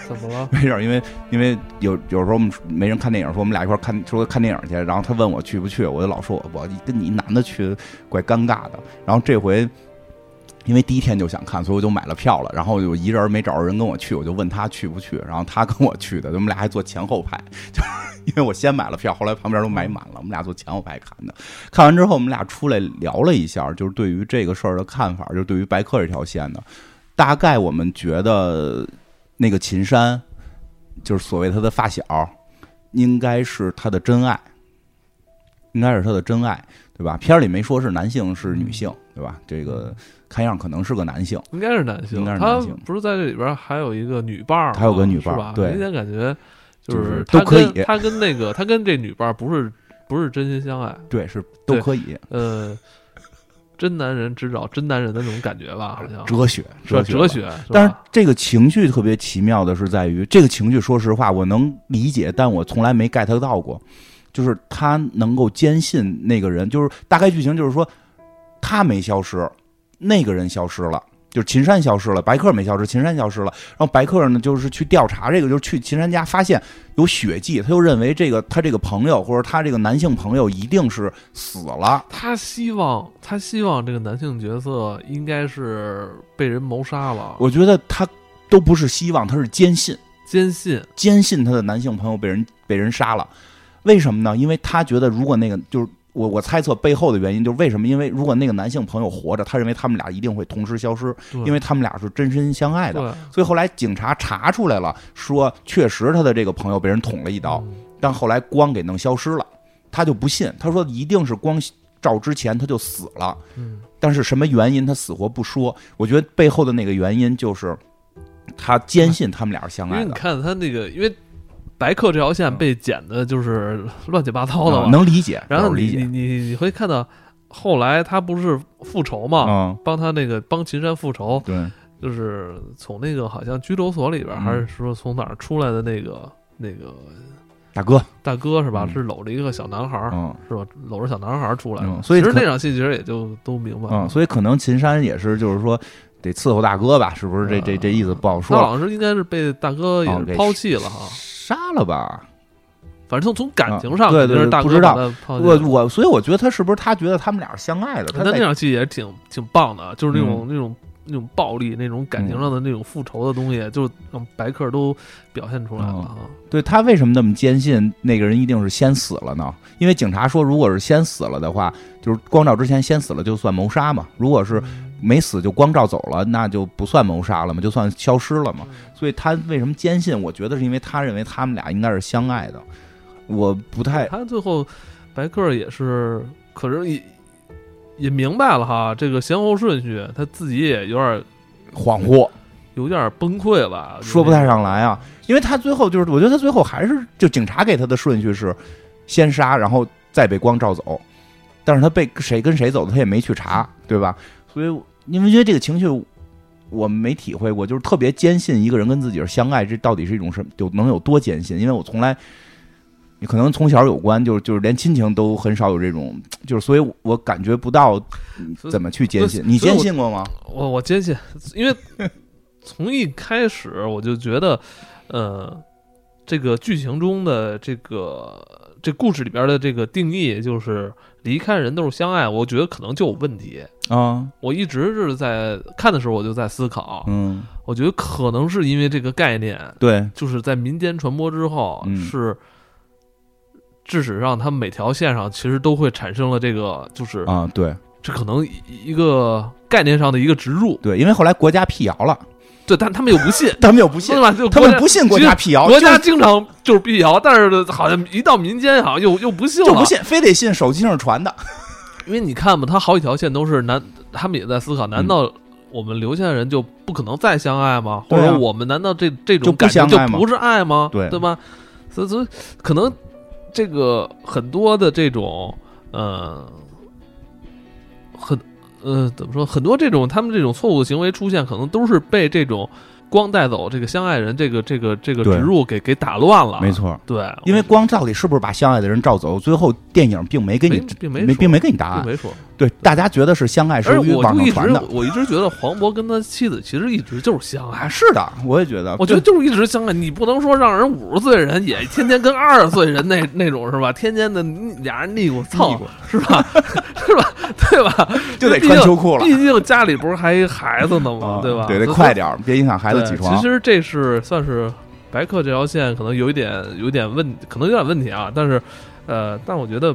A: 怎么了？
B: 没事儿，因为因为有有时候我们没人看电影，说我们俩一块儿看说看电影去，然后他问我去不去，我就老说我我跟你一男的去怪尴尬的，然后这回。因为第一天就想看，所以我就买了票了。然后我一人没找着人跟我去，我就问他去不去。然后他跟我去的，我们俩还坐前后排，就因为我先买了票，后来旁边都买满了，我们俩坐前后排看的。看完之后，我们俩出来聊了一下，就是对于这个事儿的看法，就对于白客这条线的，大概我们觉得那个秦山，就是所谓他的发小，应该是他的真爱，应该是他的真爱，对吧？片儿里没说是男性是女性，对吧？这个看样可能是个男性。
A: 应该是男性，
B: 应该是男性。
A: 不是在这里边还有一个女伴儿吗，
B: 还有个女伴儿
A: 吧？
B: 对。
A: 明显感觉就
B: 就是都可以。
A: 跟他跟那个他跟这女伴儿不是不是真心相爱，
B: 对，是都可以。
A: 呃，真男人只找真男人的那种感觉吧，好像。
B: 哲学，
A: 哲学
B: 哲
A: 哲学，
B: 但是这个情绪特别奇妙的是在于，这个情绪说实话我能理解，但我从来没 get 到过，就是他能够坚信那个人，就是大概剧情就是说他没消失，那个人消失了。就是秦山消失了，白客没消失，秦山消失了。然后白客呢，就是去调查这个，就是去秦山家发现有血迹，他就认为这个他这个朋友或者他这个男性朋友一定是死了。
A: 他希望他希望这个男性角色应该是被人谋杀了，
B: 我觉得他都不是希望，他是坚信。
A: 坚信
B: 坚信他的男性朋友被人被人杀了，为什么呢？因为他觉得如果那个就是我我猜测背后的原因就是为什么？因为如果那个男性朋友活着，他认为他们俩一定会同时消失，因为他们俩是真心相爱的。所以后来警察查出来了，说确实他的这个朋友被人捅了一刀，
A: 嗯
B: 但后来光给弄消失了，他就不信，他说一定是光照之前他就死了。
A: 嗯
B: 但是什么原因他死活不说，我觉得背后的那个原因就是他坚信他们俩是相爱的你。
A: 看他那个，因为白客这条线被剪的就是乱七八糟的
B: 能理解，
A: 然后你你你你会看到后来他不是复仇嘛，
B: 嗯，
A: 帮他那个帮秦山复仇，
B: 对，
A: 就是从那个好像拘留所里边，
B: 嗯
A: 还是说从哪儿出来的那个那个
B: 大哥，
A: 大哥是吧？
B: 嗯
A: 是搂着一个小男孩儿，
B: 嗯
A: 是吧？搂着小男孩儿出来的。
B: 嗯所以
A: 其实那场戏其实也就都明白了。
B: 嗯，所以可能秦山也是，就是说得伺候大哥吧，是不是？这这这意思不好
A: 他
B: 说，
A: 好像是应该是被大哥也抛弃了哈，
B: 杀了吧？
A: 反正从从感情上，
B: 啊对对不知道我。我所以我觉得他是不是他觉得他们俩是相爱的？他
A: 那场戏也挺挺棒的，就是那
B: 嗯
A: 种、那种那种暴力、那种感情上的那种复仇的东西，就让白客都表现出来了啊。
B: 对他为什么那么坚信那个人一定是先死了呢？因为警察说，如果是先死了的话，就是光照之前先死了就算谋杀嘛；如果是没死就光照走了，那就不算谋杀了嘛，就算消失了嘛。所以他为什么坚信？我觉得是因为他认为他们俩应该是相爱的。我不太
A: 他最后白客也是，可是也也明白了哈，这个先后顺序，他自己也有点
B: 恍惚，
A: 有点崩溃了，
B: 说不太上来啊。因为他最后就是，我觉得他最后还是就警察给他的顺序是先杀，然后再被光照走。但是他被谁跟谁走的，他也没去查，对吧？所以因为觉得这个情绪我没体会过，就是特别坚信一个人跟自己是相爱，这到底是一种什么有能有多坚信？因为我从来。你可能从小有关，就是就是连亲情都很少有这种，就是所以我感觉不到怎么去坚信。你坚信过吗？
A: 我我坚信，因为从一开始我就觉得，呃，这个剧情中的这个这故事里边的这个定义就是离开人都是相爱，我觉得可能就有问题。
B: 啊，
A: 我一直是在看的时候，我就在思考，
B: 嗯，
A: 我觉得可能是因为这个概念，
B: 对，
A: 就是在民间传播之后，
B: 嗯
A: 是致使让他们每条线上其实都会产生了这个，就是
B: 啊，对
A: 这可能一个概念上的一个植入。
B: 对，因为后来国家辟谣了，
A: 对，但他们又不信，
B: 他们又不信
A: 对，吧？就
B: 他们不信国家辟谣，
A: 国家经常就是辟谣，但是好像一到民间，好像又又不信了，
B: 就不信，非得信手机上传的。
A: 因为你看嘛，他好几条线都是难，他们也在思考，难道
B: 嗯
A: 我们留下的人就不可能再相爱吗？或者我们难道这这种感情
B: 相爱吗
A: 就不是爱吗？
B: 对
A: 对吧？所以所以可能这个很多的这种呃很呃怎么说，很多这种他们这种错误的行为出现，可能都是被这种光带走这个相爱人这个这个这个植入给给打乱了。
B: 没，错。
A: 对，
B: 因为光照里是不是把相爱的人照走，最后电影并没给你
A: 并没
B: 并没给你答案。
A: 并没说。
B: 对，大家觉得是相爱是
A: 而我就一直
B: 网上传的
A: 我一直觉得黄渤跟他妻子其实一直就是相爱
B: 啊，。是的，我也觉得，
A: 我觉得就是一直相爱，你不能说让人五十岁的人也天天跟二十岁人那那种是吧？天天的俩人腻咕蹭是吧？是吧？对吧？
B: 就得穿秋裤了
A: 毕竟家里不是还一孩子呢吗？
B: 啊
A: 对吧？
B: 对，得快点，别影响孩子起床。
A: 其实这是算是白客这条线可能有一点有一点问，可能有点问题啊。但是呃，但我觉得。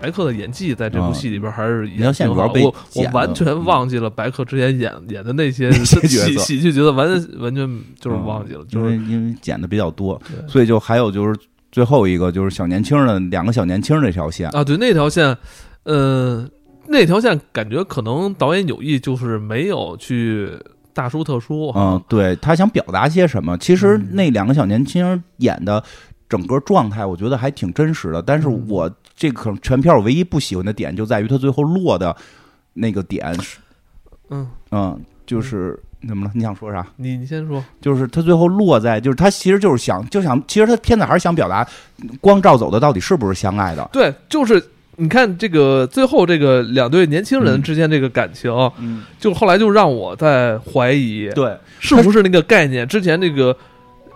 A: 白客的演技在这部戏里边还是
B: 那条
A: 演
B: 线主要被
A: 挺好我我完全忘记了白客之前演演的那些
B: 角
A: 喜
B: 色。
A: 喜剧角色，完完全就是忘记了，就是
B: 因为剪的比较多，所以就还有就是最后一个就是小年轻的两个小年轻那条线，
A: 啊，对那条线，呃，那条线感觉可能导演有意就是没有去大书特书，
B: 嗯，对他想表达些什么？其实
A: 嗯。
B: 那两个小年轻演的整个状态，我觉得还挺真实的。但是
A: 嗯。
B: 我这个全片我唯一不喜欢的点就在于他最后落的那个点，
A: 嗯，
B: 嗯，就是怎么了？你想说啥？
A: 你你先说，
B: 就是他最后落在，就是他其实就是想，就想，其实他片子还是想表达，光照走的到底是不是相爱的？
A: 对，就是你看这个最后这个两对年轻人
B: 嗯
A: 之间这个感情，
B: 嗯，
A: 就后来就让我在怀疑，
B: 对，
A: 是不是那个概念之前那个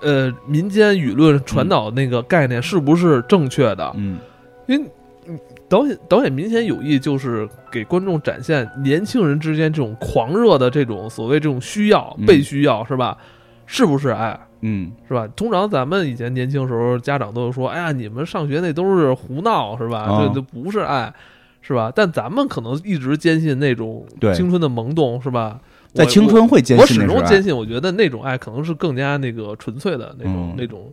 A: 呃民间舆论传导那个概念是不是正确的？
B: 嗯
A: 因为嗯导演导演明显有意就是给观众展现年轻人之间这种狂热的这种所谓这种需要、
B: 嗯
A: 被需要是吧？是不是爱？
B: 嗯，
A: 是吧？通常咱们以前年轻时候，家长都会说：“哎呀，你们上学那都是胡闹，是吧？
B: 啊
A: 这这不是爱，是吧？”但咱们可能一直坚信那种青春的萌动，是吧？
B: 在青春会坚信，我
A: 始终坚信，我觉得那种爱可能是更加那个纯粹的那种、
B: 嗯
A: 那种，那种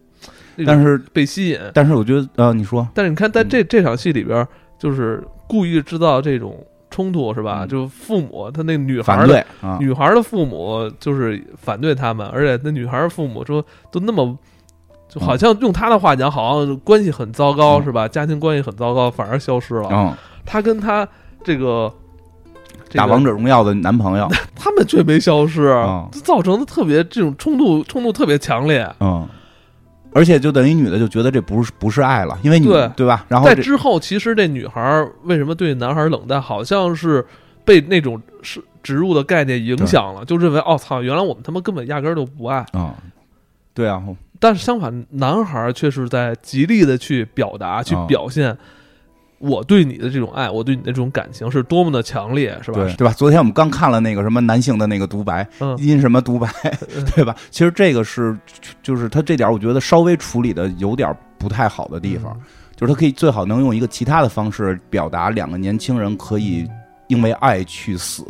B: 但是
A: 被吸引。
B: 但是我觉得，呃，你说，
A: 但是你看，在
B: 嗯
A: 这这场戏里边，就是故意制造这种冲突，是吧？
B: 嗯
A: 就父母他那女孩
B: 对啊，
A: 女孩的父母就是反对他们，而且那女孩的父母说都那么，就好像用他的话讲，好像关系很糟糕，
B: 嗯
A: 是吧？家庭关系很糟糕，反而消失了。
B: 嗯，
A: 他跟他这个。这个
B: 打王者荣耀的男朋友，
A: 他们却没消失，
B: 嗯
A: 就造成的特别这种冲突，冲突特别强烈。
B: 嗯，而且就等于女的就觉得这不是不是爱了，因为你
A: 对。
B: 对吧？然后
A: 在之后，其实这女孩为什么对男孩冷淡，好像是被那种是植入的概念影响了，就认为哦操，原来我们他妈根本压根儿就不爱。
B: 嗯，对啊，
A: 但是相反，男孩却是在极力的去表达、去
B: 嗯。
A: 表现我对你的这种爱，我对你的这种感情是多么的强烈，是吧？
B: 对对吧？昨天我们刚看了那个什么男性的那个独白，
A: 嗯，
B: 因什么独白，对吧？其实这个是就是他这点儿我觉得稍微处理的有点不太好的地方，就是他可以最好能用一个其他的方式表达两个年轻人可以因为爱去死，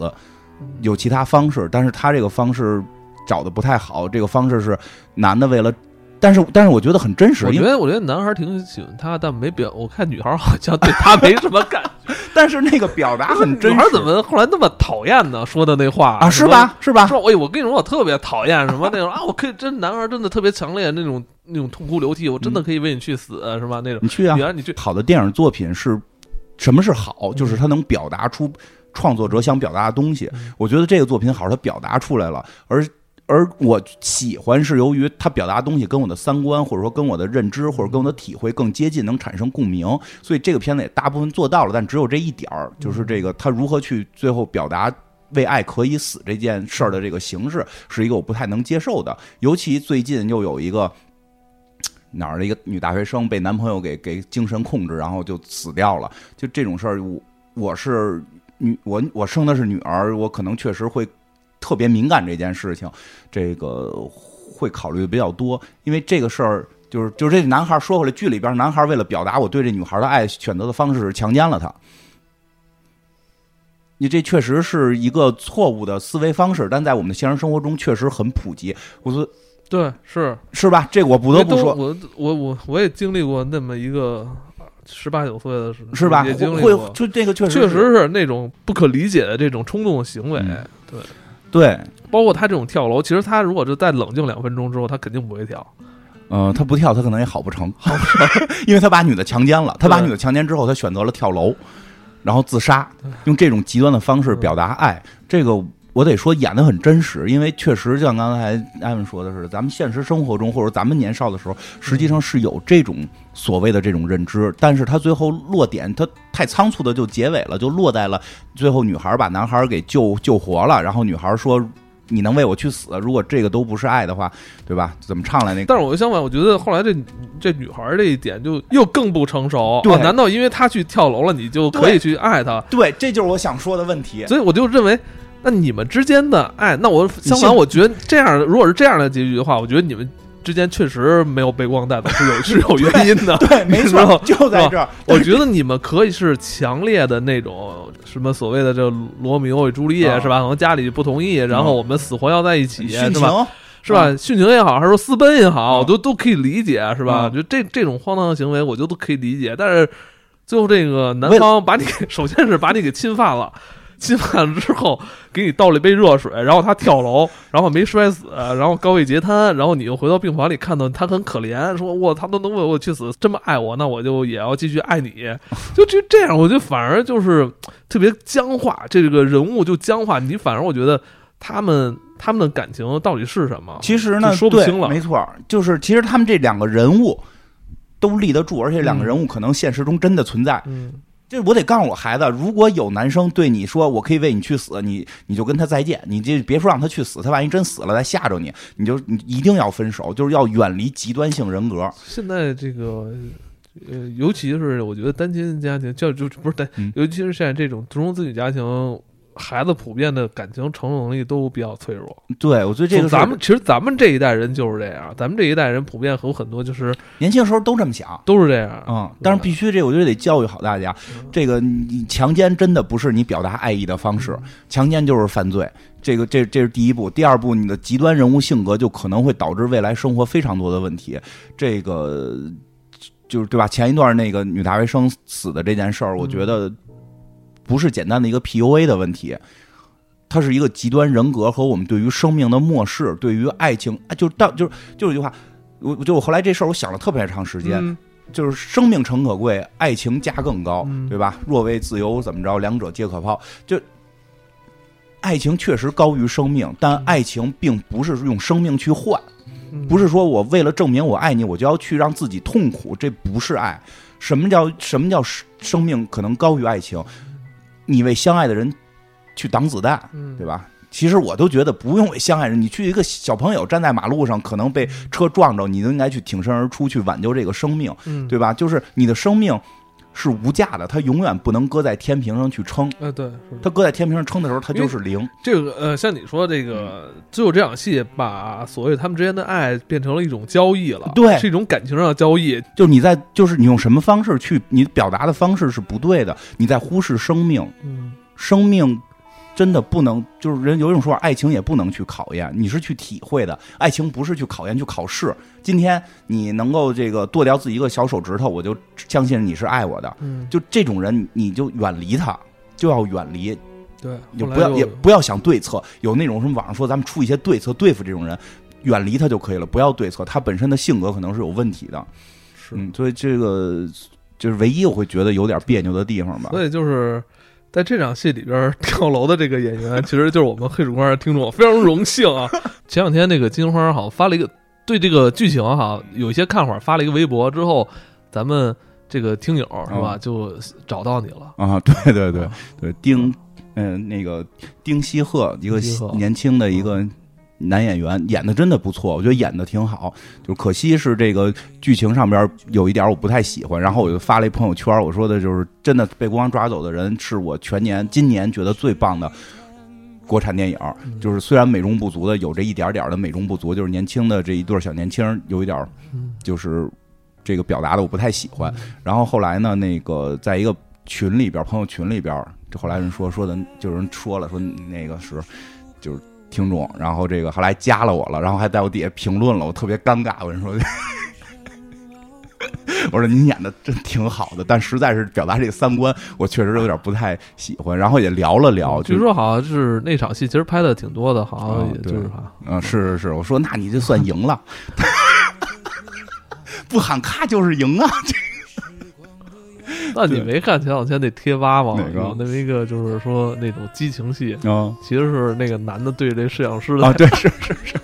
B: 有其他方式，但是他这个方式找的不太好，这个方式是男的为了。但是，但是我觉得很真实，
A: 我觉得，我觉得男孩挺喜欢他，但没表。我看女孩好像对他没什么感觉。
B: 但是那个表达很真实。
A: 女孩怎么后来那么讨厌呢？说的那话
B: 啊？是吧？是吧？
A: 说，哎，我跟你说，我特别讨厌什么那种 啊，我可以真男孩真的特别强烈那种那种痛哭流涕，我真的可以为你去死，是吧？那种
B: 你去啊
A: 女，孩你去，
B: 好的电影作品是什么是好？就是他能表达出创作者想表达的东西。我觉得这个作品好，他表达出来了，而。而我喜欢是由于他表达东西跟我的三观，或者说跟我的认知，或者跟我的体会更接近，能产生共鸣，所以这个片子也大部分做到了。但只有这一点儿，就是这个他如何去最后表达为爱可以死这件事儿的这个形式，是一个我不太能接受的。尤其最近又有一个哪儿的一个女大学生被男朋友给给精神控制，然后就死掉了。就这种事儿，我我是女，我我生的是女儿，我可能确实会特别敏感这件事情，这个会考虑的比较多，因为这个事儿。就是就是这男孩说回来，剧里边男孩为了表达我对这女孩的爱，选择的方式是强奸了她。你这确实是一个错误的思维方式，但在我们的现实生活中确实很普及。我说
A: 对，是
B: 是吧？这个我不得不说，
A: 我我我我也经历过那么一个十八九岁的时候，
B: 是吧？
A: 也经历
B: 会
A: 过，
B: 就这个确实
A: 确实是那种不可理解的这种冲动的行为。
B: 嗯
A: 对，
B: 对，
A: 包括他这种跳楼，其实他如果就再冷静两分钟之后，他肯定不会跳。
B: 嗯、他不跳，他可能也好不成，好不成，因为他把女的强奸了，他把女的强奸之后，他选择了跳楼。然后自杀，用这种极端的方式表达爱，这个。我得说演的很真实，因为确实像刚才艾文说的是，咱们现实生活中或者咱们年少的时候，实际上是有这种所谓的这种认知，但是他最后落点，他太仓促的就结尾了，就落在了最后女孩把男孩给救救活了，然后女孩说：“你能为我去死？如果这个都不是爱的话，对吧？怎么唱来那个？”
A: 但是我相反，我觉得后来这这女孩这一点就又更不成熟。
B: 对，
A: 难道因为她去跳楼了，你就可以去爱她？
B: 对，这就是我想说的问题。
A: 所以我就认为。那你们之间的爱，那我相反，我觉得这样，如果是这样的结局的话，我觉得你们之间确实没有背光带走，是有 是有原因的。
B: 对，没错，就在这儿。
A: 我觉得你们可以是强烈的那种什么所谓的这罗密欧与朱丽叶是吧？可能家里不同意，然后我们死活要在一起，是吧？是吧？殉情也好，还是说私奔也好，都都可以理解，是吧？就这这种荒唐的行为，我觉得都可以理解。但是最后这个男方把你首先是把你给侵犯了。侵犯了之后，给你倒了一杯热水，然后他跳楼，然后没摔死，然后高位截瘫，然后你又回到病房里看到他很可怜，说：“我他都能为我去死，这么爱我，那我就也要继续爱你。”就就这样，我觉得反而就是特别僵化，这个人物就僵化。你反而我觉得他们他们的感情到底是什么？
B: 其实呢，
A: 说不清了。
B: 没错，就是其实他们这两个人物都立得住，而且两个人物可能现实中真的存在。
A: 嗯。
B: 这我得告诉我孩子，如果有男生对你说我可以为你去死，你你就跟他再见，你就别说让他去死，他万一真死了再吓着你，你就你一定要分手，就是要远离极端性人格。
A: 现在这个，呃，尤其是我觉得单亲家庭，就就不是单，尤其是现在这种独生子女家庭。孩子普遍的感情承受能力都比较脆弱。
B: 对，我觉得这个
A: 咱们其实咱们这一代人就是这样，咱们这一代人普遍有很多就是
B: 年轻时候都这么想，
A: 都是这样。
B: 嗯，但是必须这，我觉得得教育好大家。这个你强奸真的不是你表达爱意的方式，强奸就是犯罪。这个这这是第一步，第二步，你的极端人物性格就可能会导致未来生活非常多的问题。这个就是对吧？前一段那个女大学生死的这件事儿，我觉得。不是简单的一个 PUA 的问题，它是一个极端人格和我们对于生命的漠视，对于爱情，就到就是就是一句话，我就我后来这事儿我想了特别长时间，就是生命诚可贵，爱情价更高，对吧？若为自由怎么着，两者皆可抛。就爱情确实高于生命，但爱情并不是用生命去换，不是说我为了证明我爱你，我就要去让自己痛苦，这不是爱。什么叫什么叫生命可能高于爱情？你为相爱的人去挡子弹，对吧？其实我都觉得不用为相爱人，你去一个小朋友站在马路上，可能被车撞着，你都应该去挺身而出，去挽救这个生命，对吧？就是你的生命是无价的，它永远不能搁在天平上去称。
A: 呃，对，
B: 它搁在天平上称的时候，它就是零。
A: 这个呃，像你说这个，只有这场戏把所谓他们之间的爱变成了一种交易了，
B: 对，
A: 是一种感情上的交易。
B: 就是你在，就是你用什么方式去，你表达的方式是不对的，你在忽视生命。
A: 嗯。
B: 生命真的不能，就是人有一种说法，爱情也不能去考验，你是去体会的。爱情不是去考验，去考试。今天你能够这个剁掉自己一个小手指头，我就相信你是爱我的。
A: 嗯，
B: 就这种人，你就远离他，就要远离。
A: 对，
B: 就不要也不要想对策。有那种什么网上说，咱们出一些对策对付这种人，远离他就可以了，不要对策。他本身的性格可能是有问题的。
A: 是，
B: 所以这个就是唯一我会觉得有点别扭的地方吧。
A: 所以就是。在这场戏里边跳楼的这个演员，其实就是我们黑主观的听众，非常荣幸啊！前两天那个金花好像发了一个对这个剧情哈有一些看法，发了一个微博之后，咱们这个听友是吧就找到你了
B: 啊！对对对对，丁嗯那个丁西鹤一个年轻的一个。男演员演的真的不错，我觉得演的挺好，就可惜是这个剧情上边有一点我不太喜欢。然后我就发了一朋友圈，我说的就是真的被国王抓走的人是我全年今年觉得最棒的国产电影。就是虽然美中不足的有这一点点的美中不足，就是年轻的这一对小年轻有一点，就是这个表达的我不太喜欢。然后后来呢，那个在一个群里边，朋友群里边，这后来人说说的，就有人说了，说那个是就是。听众，然后这个后来加了我了，然后还在我底下评论了，我特别尴尬。我跟你说，我说您演的真挺好的，但实在是表达这个三观，我确实有点不太喜欢。然后也聊了聊，
A: 据说好像是那场戏其实拍的挺多的，好像也就是哈，
B: 嗯，是是是，我说那你就算赢了，不喊咔就是赢啊。
A: 那你没看前两天那贴吧吗？有那么一个就是说那种激情戏，
B: 啊
A: 其实是那个男的对这摄影师的
B: 啊，对，是是是。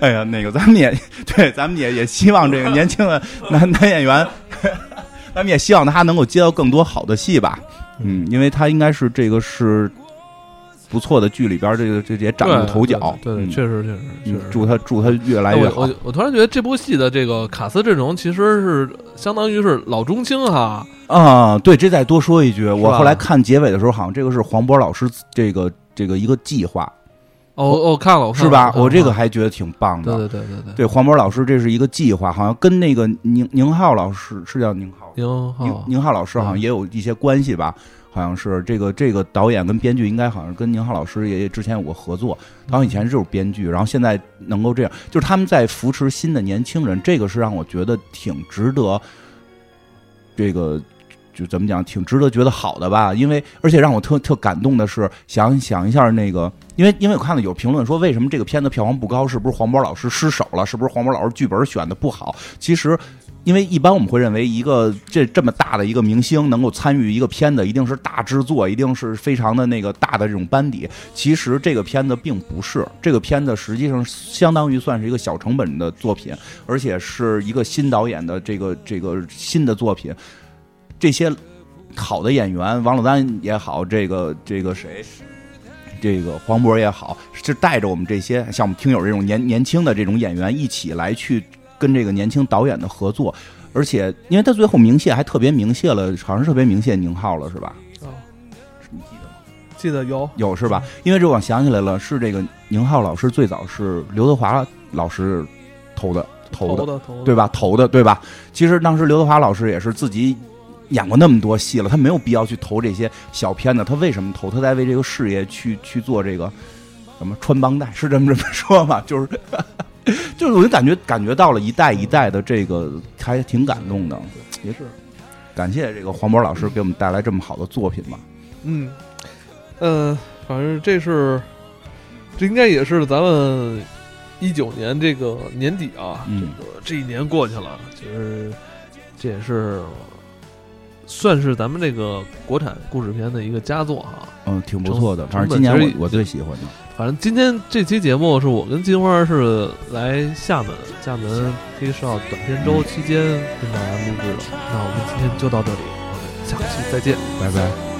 B: 哎呀，那个咱们也对，咱们也也希望这个年轻的男男演员，咱们也希望他能够接到更多好的戏吧。嗯，因为他应该是这个是不错的剧里边，这个这也崭露头角。
A: 对对，
B: 嗯
A: 确实确实确实。
B: 嗯祝他祝他越来越好
A: 哎我我。我突然觉得这部戏的这个卡斯阵容其实是相当于是老中青哈，
B: 啊，对，这再多说一句，我后来看结尾的时候，好像这个是黄渤老师这个这个一个计划，
A: 哦哦，看了
B: 是吧？我这个还觉得挺棒的。
A: 对对对对对，
B: 对，黄渤老师这是一个计划，好像跟那个宁宁浩老师是叫宁浩，
A: 宁
B: 宁
A: 浩
B: 宁浩老师好像
A: 嗯
B: 也有一些关系吧。好像是这个这个导演跟编剧应该好像跟宁浩老师也之前有过合作，他以前就是编剧，然后现在能够这样，就是他们在扶持新的年轻人，这个是让我觉得挺值得，这个就怎么讲，挺值得觉得好的吧。因为而且让我特特感动的是，想想一下那个，因为因为我看到有评论说，为什么这个片子票房不高？是不是黄渤老师失手了？是不是黄渤老师剧本选的不好？其实。因为一般我们会认为，一个这这么大的一个明星能够参与一个片子，一定是大制作，一定是非常的那个大的这种班底。其实这个片子并不是，这个片子实际上相当于算是一个小成本的作品，而且是一个新导演的这个这个新的作品。这些好的演员，王珞丹也好，这个这个谁。这个黄渤也好，是带着我们这些像我们听友这种年年轻的这种演员一起来去跟这个年轻导演的合作，而且因为他最后鸣谢还特别鸣谢了，好像是特别鸣谢宁浩了，是吧？你记得吗？
A: 记得有
B: 有是吧？因为这我想起来了，是这个宁浩老师最早是刘德华老师投的投的，
A: 的投的
B: 对？吧？投的对吧？其实当时刘德华老师也是自己演过那么多戏了，他没有必要去投这些小片子，他为什么投？他在为这个事业去去做这个什么穿帮带，是这么这么说吗？就是 就是我就感觉感觉到了一代一代的这个，还挺感动的，也
A: 是
B: 感谢这个黄渤老师给我们带来这么好的作品吧。
A: 嗯，呃，反正这是，这应该也是咱们一九年这个年底啊，
B: 嗯
A: 这个这一年过去了，就是这也是算是咱们这个国产故事片的一个佳作哈。
B: 嗯，挺不错的，反正今年我我最喜欢的。
A: 反正今天这期节目是我跟金花是来厦门，厦门黑哨短片周期间跟大家录制的。那我们今天就到这里，我们下期再见。
B: 拜拜。